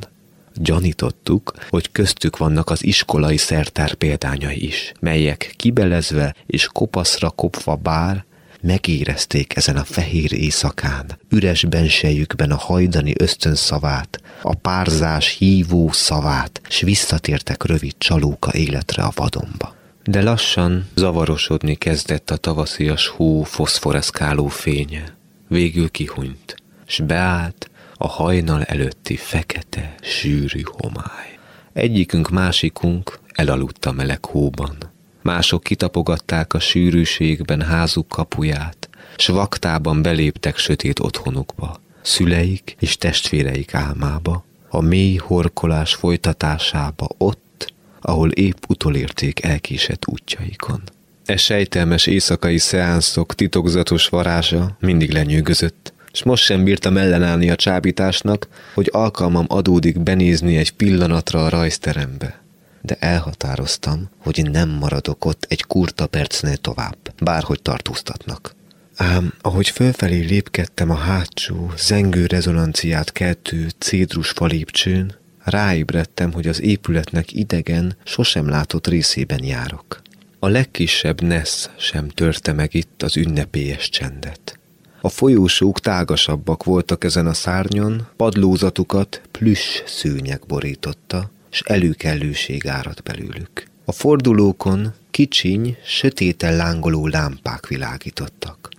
Gyanítottuk, hogy köztük vannak az iskolai szertár példányai is, melyek kibelezve és kopaszra kopva bár, megérezték ezen a fehér éjszakán, üres bensejükben a hajdani ösztönszavát, a párzás hívó szavát, s visszatértek rövid csalóka életre a vadonba. De lassan zavarosodni kezdett a tavaszias hó foszforeszkáló fénye. Végül kihunyt, s beállt a hajnal előtti fekete, sűrű homály. Egyikünk másikunk elaludt a meleg hóban. Mások kitapogatták a sűrűségben házuk kapuját, s vaktában beléptek sötét otthonukba, szüleik és testvéreik álmába, a mély horkolás folytatásába ott, ahol épp utolérték elkésett útjaikon. E sejtelmes éjszakai szeánszok titokzatos varázsa mindig lenyűgözött, és most sem bírtam ellenállni a csábításnak, hogy alkalmam adódik benézni egy pillanatra a rajzterembe. De elhatároztam, hogy nem maradok ott egy kurta percnél tovább, bárhogy tartóztatnak. Ám ahogy fölfelé lépkedtem a hátsó, zengő rezonanciát keltő cédrus falépcsőn, ráébredtem, hogy az épületnek idegen, sosem látott részében járok. A legkisebb nesz sem törte meg itt az ünnepélyes csendet. A folyósók tágasabbak voltak ezen a szárnyon, padlózatukat plüss szőnyek borította, s előkellőség árad belőlük. A fordulókon kicsiny, sötéten lángoló lámpák világítottak.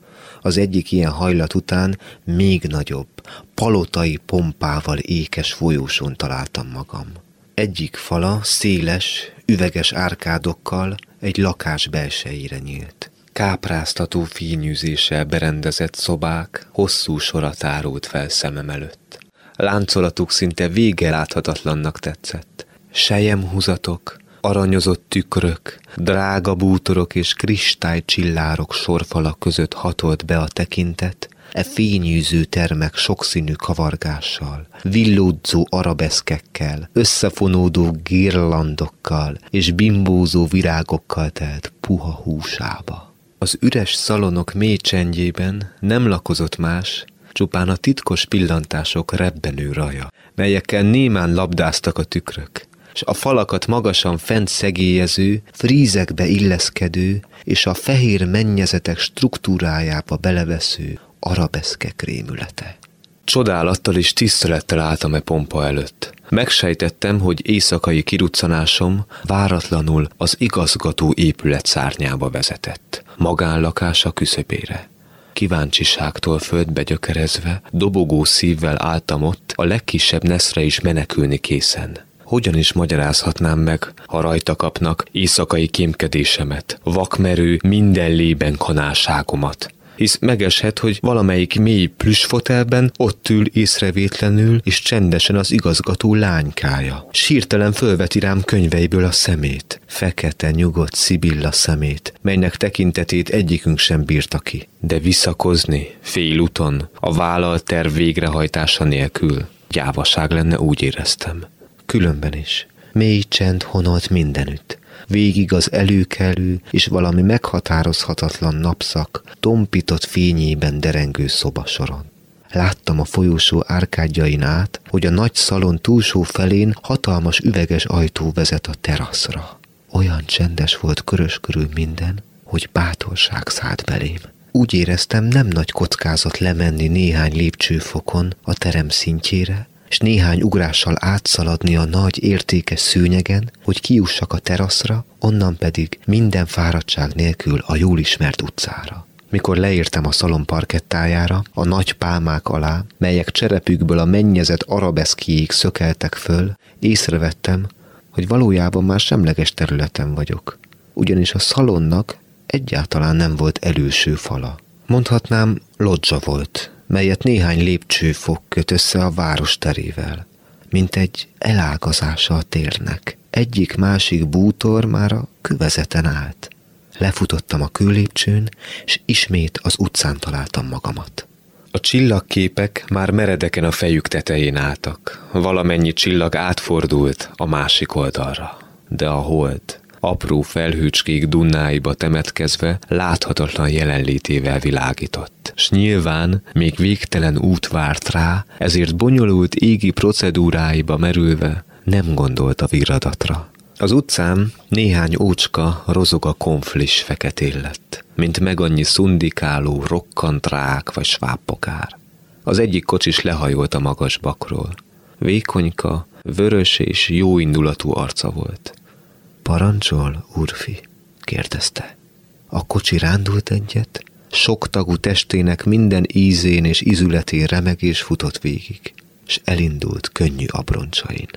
Az egyik ilyen hajlat után még nagyobb, palotai pompával ékes folyóson találtam magam. Egyik fala széles, üveges árkádokkal egy lakás belsejére nyílt kápráztató fényűzéssel berendezett szobák hosszú sora tárult fel szemem előtt. Láncolatuk szinte vége láthatatlannak tetszett. Sejemhúzatok, aranyozott tükrök, drága bútorok és kristálycsillárok sorfala között hatolt be a tekintet, e fényűző termek sokszínű kavargással, villódzó arabeszkekkel, összefonódó girlandokkal és bimbózó virágokkal telt puha húsába. Az üres szalonok mély csendjében nem lakozott más, csupán a titkos pillantások rebbenő raja, melyekkel némán labdáztak a tükrök, és a falakat magasan fent szegélyező, frízekbe illeszkedő, és a fehér mennyezetek struktúrájába belevesző arabeszkek rémülete. Csodálattal és tisztelettel álltam e pompa előtt. Megsejtettem, hogy éjszakai kiruccanásom váratlanul az igazgató épület szárnyába vezetett, magánlakása küszöbére. Kíváncsiságtól földbe gyökerezve, dobogó szívvel álltam ott, a legkisebb neszre is menekülni készen. Hogyan is magyarázhatnám meg, ha rajta kapnak éjszakai kémkedésemet, vakmerő, minden lében kanáságomat, hisz megeshet, hogy valamelyik mély plüsfotelben ott ül észrevétlenül és csendesen az igazgató lánykája. Sírtelen fölveti rám könyveiből a szemét, fekete, nyugodt Szibilla szemét, melynek tekintetét egyikünk sem bírta ki. De visszakozni, félúton, a vállalt terv végrehajtása nélkül, gyávaság lenne úgy éreztem. különben is. Mély csend honolt mindenütt. Végig az előkelő és valami meghatározhatatlan napszak tompított fényében derengő szobasoron. Láttam a folyósó árkádjain át, hogy a nagy szalon túlsó felén hatalmas üveges ajtó vezet a teraszra. Olyan csendes volt körös körül minden, hogy bátorság szállt belém. Úgy éreztem, nem nagy kockázat lemenni néhány lépcsőfokon a terem szintjére, és néhány ugrással átszaladni a nagy értékes szőnyegen, hogy kiussak a teraszra, onnan pedig minden fáradtság nélkül a jól ismert utcára. Mikor leértem a szalon parkettájára, a nagy pálmák alá, melyek cserepükből a mennyezet arabeszkiéig szökeltek föl, észrevettem, hogy valójában már semleges területen vagyok. Ugyanis a szalonnak egyáltalán nem volt előső fala. Mondhatnám, lodzsa volt, melyet néhány lépcsőfok köt össze a város terével, mint egy elágazása a térnek. Egyik-másik bútor már a küvezeten állt. Lefutottam a küllépcsőn, és ismét az utcán találtam magamat. A csillagképek már meredeken a fejük tetején álltak. Valamennyi csillag átfordult a másik oldalra. De a hold apró felhőcskék dunnáiba temetkezve láthatatlan jelenlétével világított. S nyilván még végtelen út várt rá, ezért bonyolult égi procedúráiba merülve nem gondolt a viradatra. Az utcán néhány ócska rozog a konflis feketén lett, mint meg annyi szundikáló, rokkant rák vagy sváppokár. Az egyik kocsis lehajolt a magas bakról. Vékonyka, vörös és jóindulatú arca volt. Parancsol, úrfi? kérdezte. A kocsi rándult egyet, sok tagú testének minden ízén és izületén remegés futott végig, és elindult könnyű abroncsain.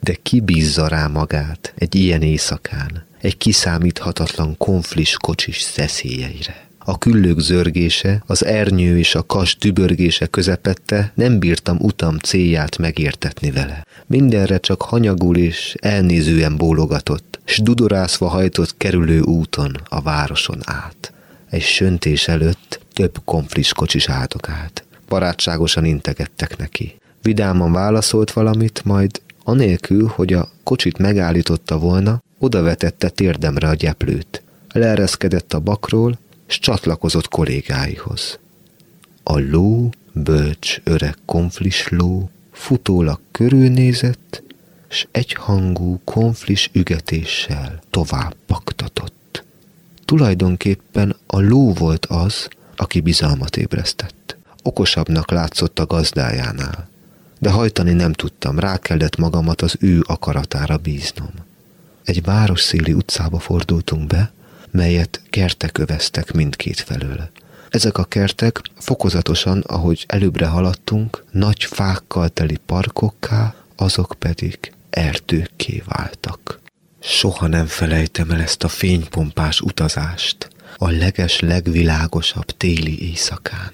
De ki bízza rá magát egy ilyen éjszakán, egy kiszámíthatatlan konflis kocsis szeszélyeire? A küllők zörgése, az ernyő és a kas dübörgése közepette nem bírtam utam célját megértetni vele. Mindenre csak hanyagul és elnézően bólogatott, s dudorászva hajtott kerülő úton a városon át. Egy söntés előtt több konflis kocsis áldokált. Barátságosan integettek neki. Vidáman válaszolt valamit, majd anélkül, hogy a kocsit megállította volna, odavetette térdemre a gyeplőt. Leereszkedett a bakról, s csatlakozott kollégáihoz. A ló, bölcs öreg konflis ló futólag körülnézett, s egyhangú konflis ügetéssel tovább paktatott. Tulajdonképpen a ló volt az, aki bizalmat ébresztett. Okosabbnak látszott a gazdájánál, de hajtani nem tudtam, rá kellett magamat az ő akaratára bíznom. Egy városszéli utcába fordultunk be, melyet kertek öveztek mindkét felől. Ezek a kertek fokozatosan, ahogy előbbre haladtunk, nagy fákkal teli parkokká, azok pedig erdőkké váltak. Soha nem felejtem el ezt a fénypompás utazást, a leges legvilágosabb téli éjszakán.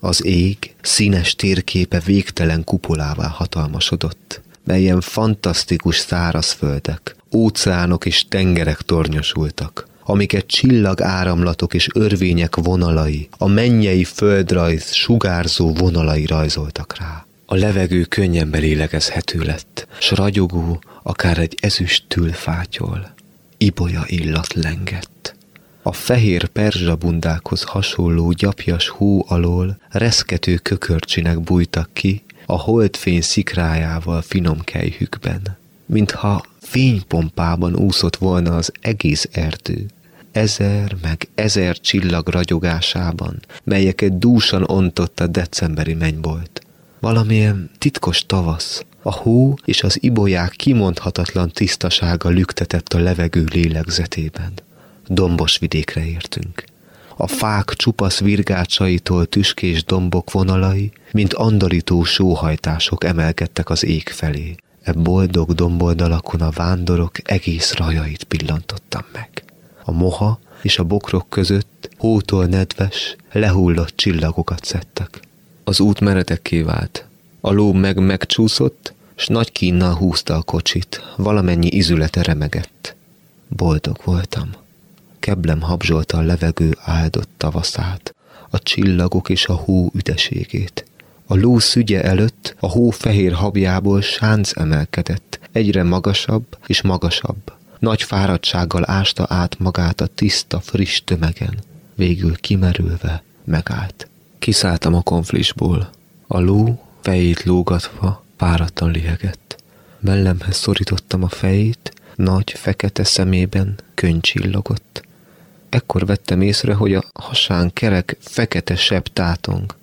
Az ég színes térképe végtelen kupolává hatalmasodott, melyen fantasztikus szárazföldek, óceánok és tengerek tornyosultak, amiket csillag áramlatok és örvények vonalai, a mennyei földrajz sugárzó vonalai rajzoltak rá. A levegő könnyen belélegezhető lett, s ragyogó, akár egy ezüst tülfátyol. Ibolya illat lengett. A fehér perzsabundákhoz hasonló gyapjas hó alól reszkető kökörcsinek bújtak ki, a holdfény szikrájával finom kejhükben, mintha fénypompában úszott volna az egész erdő ezer meg ezer csillag ragyogásában, melyeket dúsan ontott a decemberi mennybolt. Valamilyen titkos tavasz, a hó és az ibolyák kimondhatatlan tisztasága lüktetett a levegő lélegzetében. Dombos vidékre értünk. A fák csupasz virgácsaitól tüskés dombok vonalai, mint andalító sóhajtások emelkedtek az ég felé. E boldog domboldalakon a vándorok egész rajait pillantottam meg a moha és a bokrok között hótól nedves, lehullott csillagokat szedtek. Az út meredekké vált. A ló meg megcsúszott, s nagy kínnal húzta a kocsit, valamennyi izülete remegett. Boldog voltam. Keblem habzsolta a levegő áldott tavaszát, a csillagok és a hó üdeségét. A ló szügye előtt a hó fehér habjából sánc emelkedett, egyre magasabb és magasabb. Nagy fáradtsággal ásta át magát a tiszta, friss tömegen. Végül kimerülve megállt. Kiszálltam a konflisból. A ló fejét lógatva fáradtan lihegett. Mellemhez szorítottam a fejét, nagy, fekete szemében könyv csillogott. Ekkor vettem észre, hogy a hasán kerek fekete sebb tátong.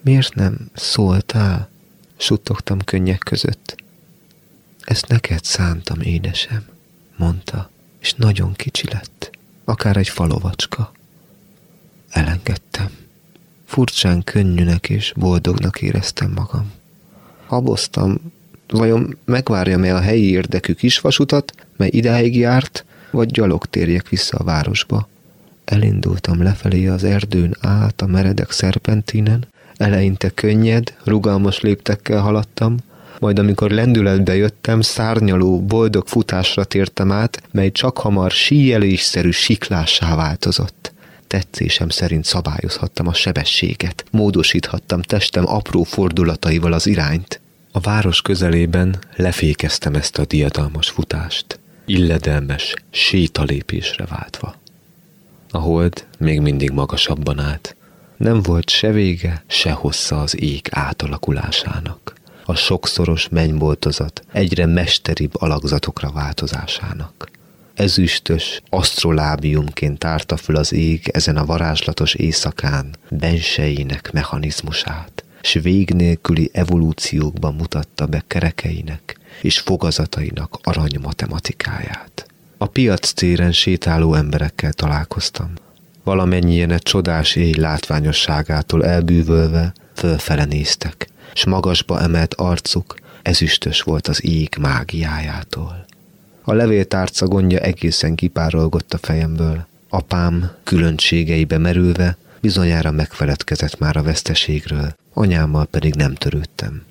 Miért nem szóltál? Suttogtam könnyek között. Ezt neked szántam, édesem, mondta, és nagyon kicsi lett, akár egy falovacska. Elengedtem. Furcsán könnyűnek és boldognak éreztem magam. Haboztam, vajon megvárjam-e a helyi érdekű kisvasutat, mely idáig járt, vagy gyalog térjek vissza a városba. Elindultam lefelé az erdőn át a meredek szerpentinen, eleinte könnyed, rugalmas léptekkel haladtam, majd amikor lendületbe jöttem, szárnyaló, boldog futásra tértem át, mely csak hamar síjelésszerű siklássá változott. Tetszésem szerint szabályozhattam a sebességet, módosíthattam testem apró fordulataival az irányt. A város közelében lefékeztem ezt a diadalmas futást, illedelmes sétalépésre váltva. A hold még mindig magasabban állt. Nem volt se vége, se hossza az ég átalakulásának. A sokszoros mennyboltozat egyre mesteribb alakzatokra változásának. Ezüstös asztrolábiumként tárta föl az ég ezen a varázslatos éjszakán benseinek mechanizmusát, s vég nélküli evolúciókban mutatta be kerekeinek és fogazatainak arany matematikáját. A piac téren sétáló emberekkel találkoztam. Valamennyien egy csodás éj látványosságától elbűvölve fölfele néztek, s magasba emelt arcuk ezüstös volt az ég mágiájától. A levéltárca gondja egészen kipárolgott a fejemből. Apám különbségeibe merülve bizonyára megfeledkezett már a veszteségről, anyámmal pedig nem törődtem.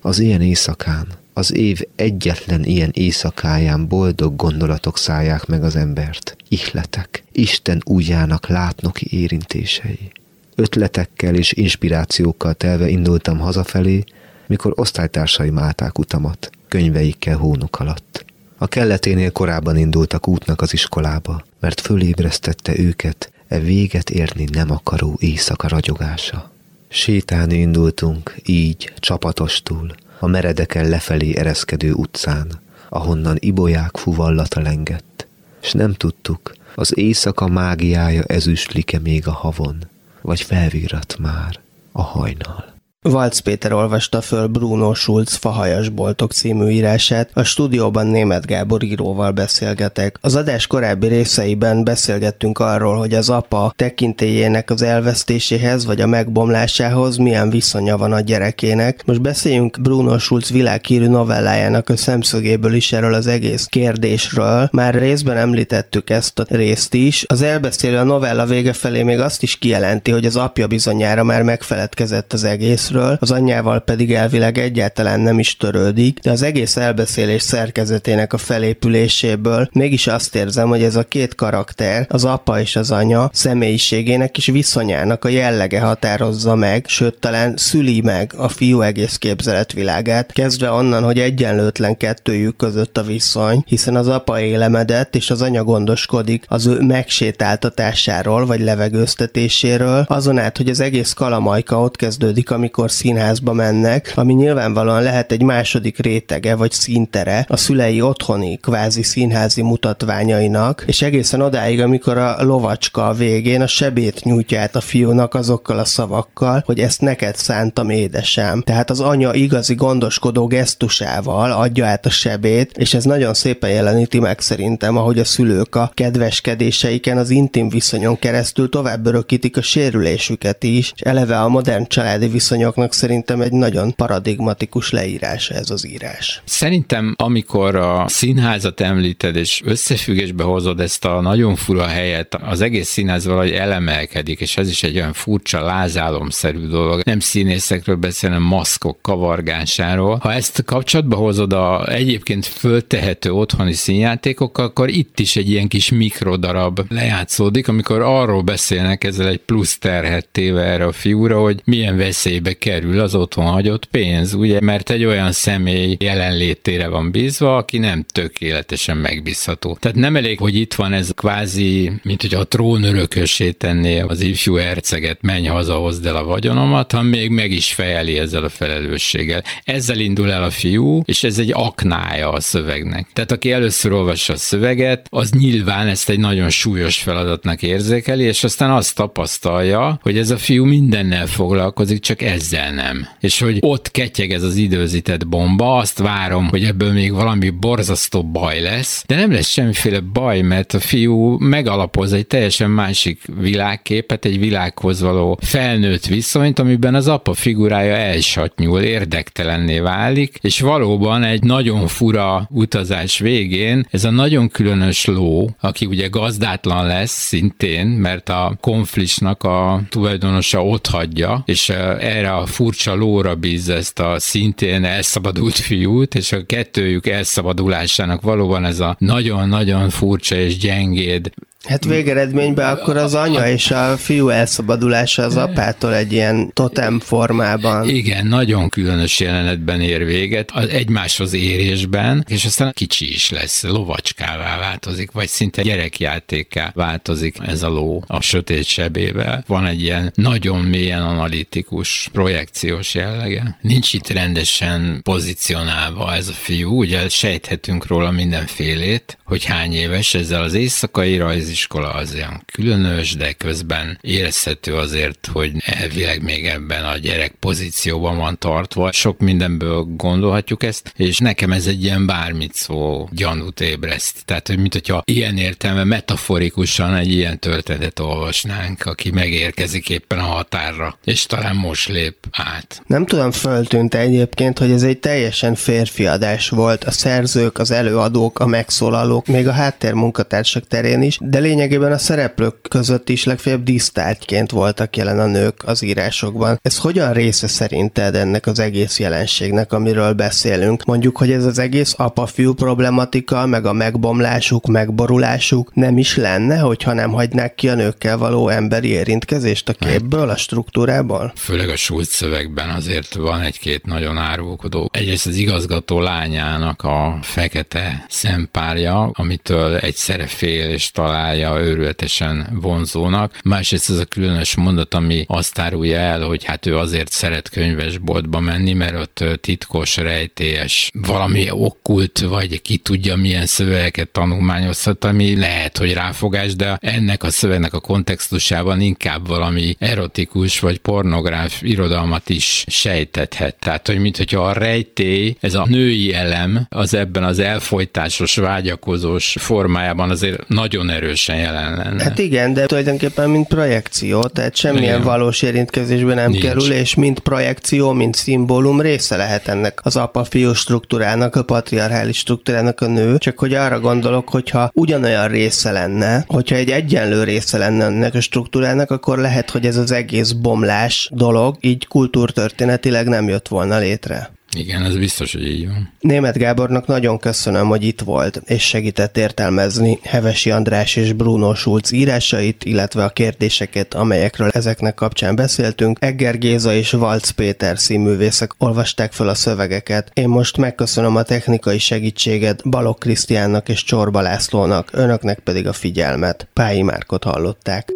Az ilyen éjszakán, az év egyetlen ilyen éjszakáján boldog gondolatok szállják meg az embert. Ihletek, Isten újjának látnoki érintései. Ötletekkel és inspirációkkal telve indultam hazafelé, mikor osztálytársaim állták utamat, könyveikkel hónuk alatt. A kelleténél korábban indultak útnak az iskolába, mert fölébresztette őket e véget érni nem akaró éjszaka ragyogása. Sétálni indultunk, így, csapatostul, a meredeken lefelé ereszkedő utcán, ahonnan ibolyák fuvallata lengett, és nem tudtuk, az éjszaka mágiája ezüstlike még a havon, vagy felvírat már a hajnal. Valc Péter olvasta föl Bruno Schulz Fahajas boltok című írását, a stúdióban német Gábor íróval beszélgetek. Az adás korábbi részeiben beszélgettünk arról, hogy az apa tekintélyének az elvesztéséhez vagy a megbomlásához milyen viszonya van a gyerekének. Most beszéljünk Bruno Schulz világhírű novellájának a szemszögéből is erről az egész kérdésről. Már részben említettük ezt a részt is. Az elbeszélő a novella vége felé még azt is kijelenti, hogy az apja bizonyára már megfeledkezett az egész részről, az anyjával pedig elvileg egyáltalán nem is törődik, de az egész elbeszélés szerkezetének a felépüléséből mégis azt érzem, hogy ez a két karakter, az apa és az anya személyiségének és viszonyának a jellege határozza meg, sőt talán szüli meg a fiú egész képzeletvilágát, kezdve onnan, hogy egyenlőtlen kettőjük között a viszony, hiszen az apa élemedett, és az anya gondoskodik az ő megsétáltatásáról vagy levegőztetéséről, azon át, hogy az egész kalamajka ott kezdődik, amikor amikor színházba mennek, ami nyilvánvalóan lehet egy második rétege vagy szintere a szülei otthoni kvázi színházi mutatványainak, és egészen odáig, amikor a lovacska a végén a sebét nyújtja át a fiúnak azokkal a szavakkal, hogy ezt neked szántam édesem. Tehát az anya igazi gondoskodó gesztusával adja át a sebét, és ez nagyon szépen jeleníti meg szerintem, ahogy a szülők a kedveskedéseiken, az intim viszonyon keresztül tovább örökítik a sérülésüket is, és eleve a modern családi viszonyok viszonyoknak szerintem egy nagyon paradigmatikus leírás ez az írás. Szerintem, amikor a színházat említed, és összefüggésbe hozod ezt a nagyon fura helyet, az egész színház valahogy elemelkedik, és ez is egy olyan furcsa lázálomszerű dolog. Nem színészekről beszélem, maszkok kavargásáról. Ha ezt kapcsolatba hozod a egyébként föltehető otthoni színjátékokkal, akkor itt is egy ilyen kis mikrodarab lejátszódik, amikor arról beszélnek ezzel egy plusz terhet téve erre a fiúra, hogy milyen veszélybe kerül az otthon hagyott pénz, ugye, mert egy olyan személy jelenlétére van bízva, aki nem tökéletesen megbízható. Tehát nem elég, hogy itt van ez kvázi, mint hogy a trón örökösé tenné az ifjú herceget, menj haza, hozd el a vagyonomat, hanem még meg is fejeli ezzel a felelősséggel. Ezzel indul el a fiú, és ez egy aknája a szövegnek. Tehát aki először olvassa a szöveget, az nyilván ezt egy nagyon súlyos feladatnak érzékeli, és aztán azt tapasztalja, hogy ez a fiú mindennel foglalkozik, csak ezzel nem. És hogy ott ketyeg ez az időzített bomba, azt várom, hogy ebből még valami borzasztó baj lesz, de nem lesz semmiféle baj, mert a fiú megalapoz egy teljesen másik világképet, egy világhoz való felnőtt viszonyt, amiben az apa figurája elsatnyul, érdektelenné válik, és valóban egy nagyon fura utazás végén ez a nagyon különös ló, aki ugye gazdátlan lesz szintén, mert a konflisnak a tulajdonosa ott hagyja, és erre a furcsa lóra bíz ezt a szintén elszabadult fiút, és a kettőjük elszabadulásának valóban ez a nagyon-nagyon furcsa és gyengéd Hát végeredményben akkor az anya és a fiú elszabadulása az apától egy ilyen totem formában. Igen, nagyon különös jelenetben ér véget, az egymáshoz érésben, és aztán kicsi is lesz, lovacskává változik, vagy szinte gyerekjátéká változik ez a ló a sötét sebével. Van egy ilyen nagyon mélyen analitikus, projekciós jellege. Nincs itt rendesen pozícionálva ez a fiú, ugye sejthetünk róla mindenfélét, hogy hány éves ezzel az éjszakai rajz iskola az olyan különös, de közben érezhető azért, hogy elvileg még ebben a gyerek pozícióban van tartva. Sok mindenből gondolhatjuk ezt, és nekem ez egy ilyen bármit szó gyanút ébreszt. Tehát, hogy mint hogyha ilyen értelme metaforikusan egy ilyen történetet olvasnánk, aki megérkezik éppen a határra, és talán most lép át. Nem tudom, föltűnt egyébként, hogy ez egy teljesen férfi adás volt. A szerzők, az előadók, a megszólalók, még a háttérmunkatársak terén is, de lényegében a szereplők között is legfeljebb disztártként voltak jelen a nők az írásokban. Ez hogyan része szerinted ennek az egész jelenségnek, amiről beszélünk? Mondjuk, hogy ez az egész apa-fiú problematika, meg a megbomlásuk, megborulásuk nem is lenne, hogyha nem hagynák ki a nőkkel való emberi érintkezést a képből, a struktúrából? Főleg a súlyt szövegben azért van egy-két nagyon árulkodó. Egyrészt az igazgató lányának a fekete szempárja, amitől egyszerre fél és találja találja őrületesen vonzónak. Másrészt ez a különös mondat, ami azt árulja el, hogy hát ő azért szeret könyvesboltba menni, mert ott titkos, rejtélyes, valami okkult, vagy ki tudja milyen szövegeket tanulmányozhat, ami lehet, hogy ráfogás, de ennek a szövegnek a kontextusában inkább valami erotikus vagy pornográf irodalmat is sejtethet. Tehát, hogy mint hogyha a rejtély, ez a női elem, az ebben az elfolytásos, vágyakozós formájában azért nagyon erős teljesen jelen lenne. Hát igen, de tulajdonképpen mint projekció, tehát semmilyen igen. valós érintkezésben nem Nincs. kerül, és mint projekció, mint szimbólum része lehet ennek az apa-fiú struktúrának, a patriarchális struktúrának a nő, csak hogy arra gondolok, hogyha ugyanolyan része lenne, hogyha egy egyenlő része lenne ennek a struktúrának, akkor lehet, hogy ez az egész bomlás dolog így kultúrtörténetileg nem jött volna létre. Igen, ez biztos, hogy így van. Német Gábornak nagyon köszönöm, hogy itt volt, és segített értelmezni Hevesi András és Bruno Schulz írásait, illetve a kérdéseket, amelyekről ezeknek kapcsán beszéltünk. Egger Géza és Valc Péter színművészek olvasták fel a szövegeket. Én most megköszönöm a technikai segítséget Balok Krisztiánnak és Csorba Lászlónak, önöknek pedig a figyelmet. Pályi Márkot hallották.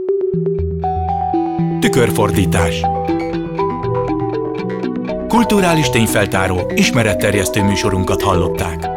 Tükörfordítás kulturális tényfeltáró, ismeretterjesztő műsorunkat hallották.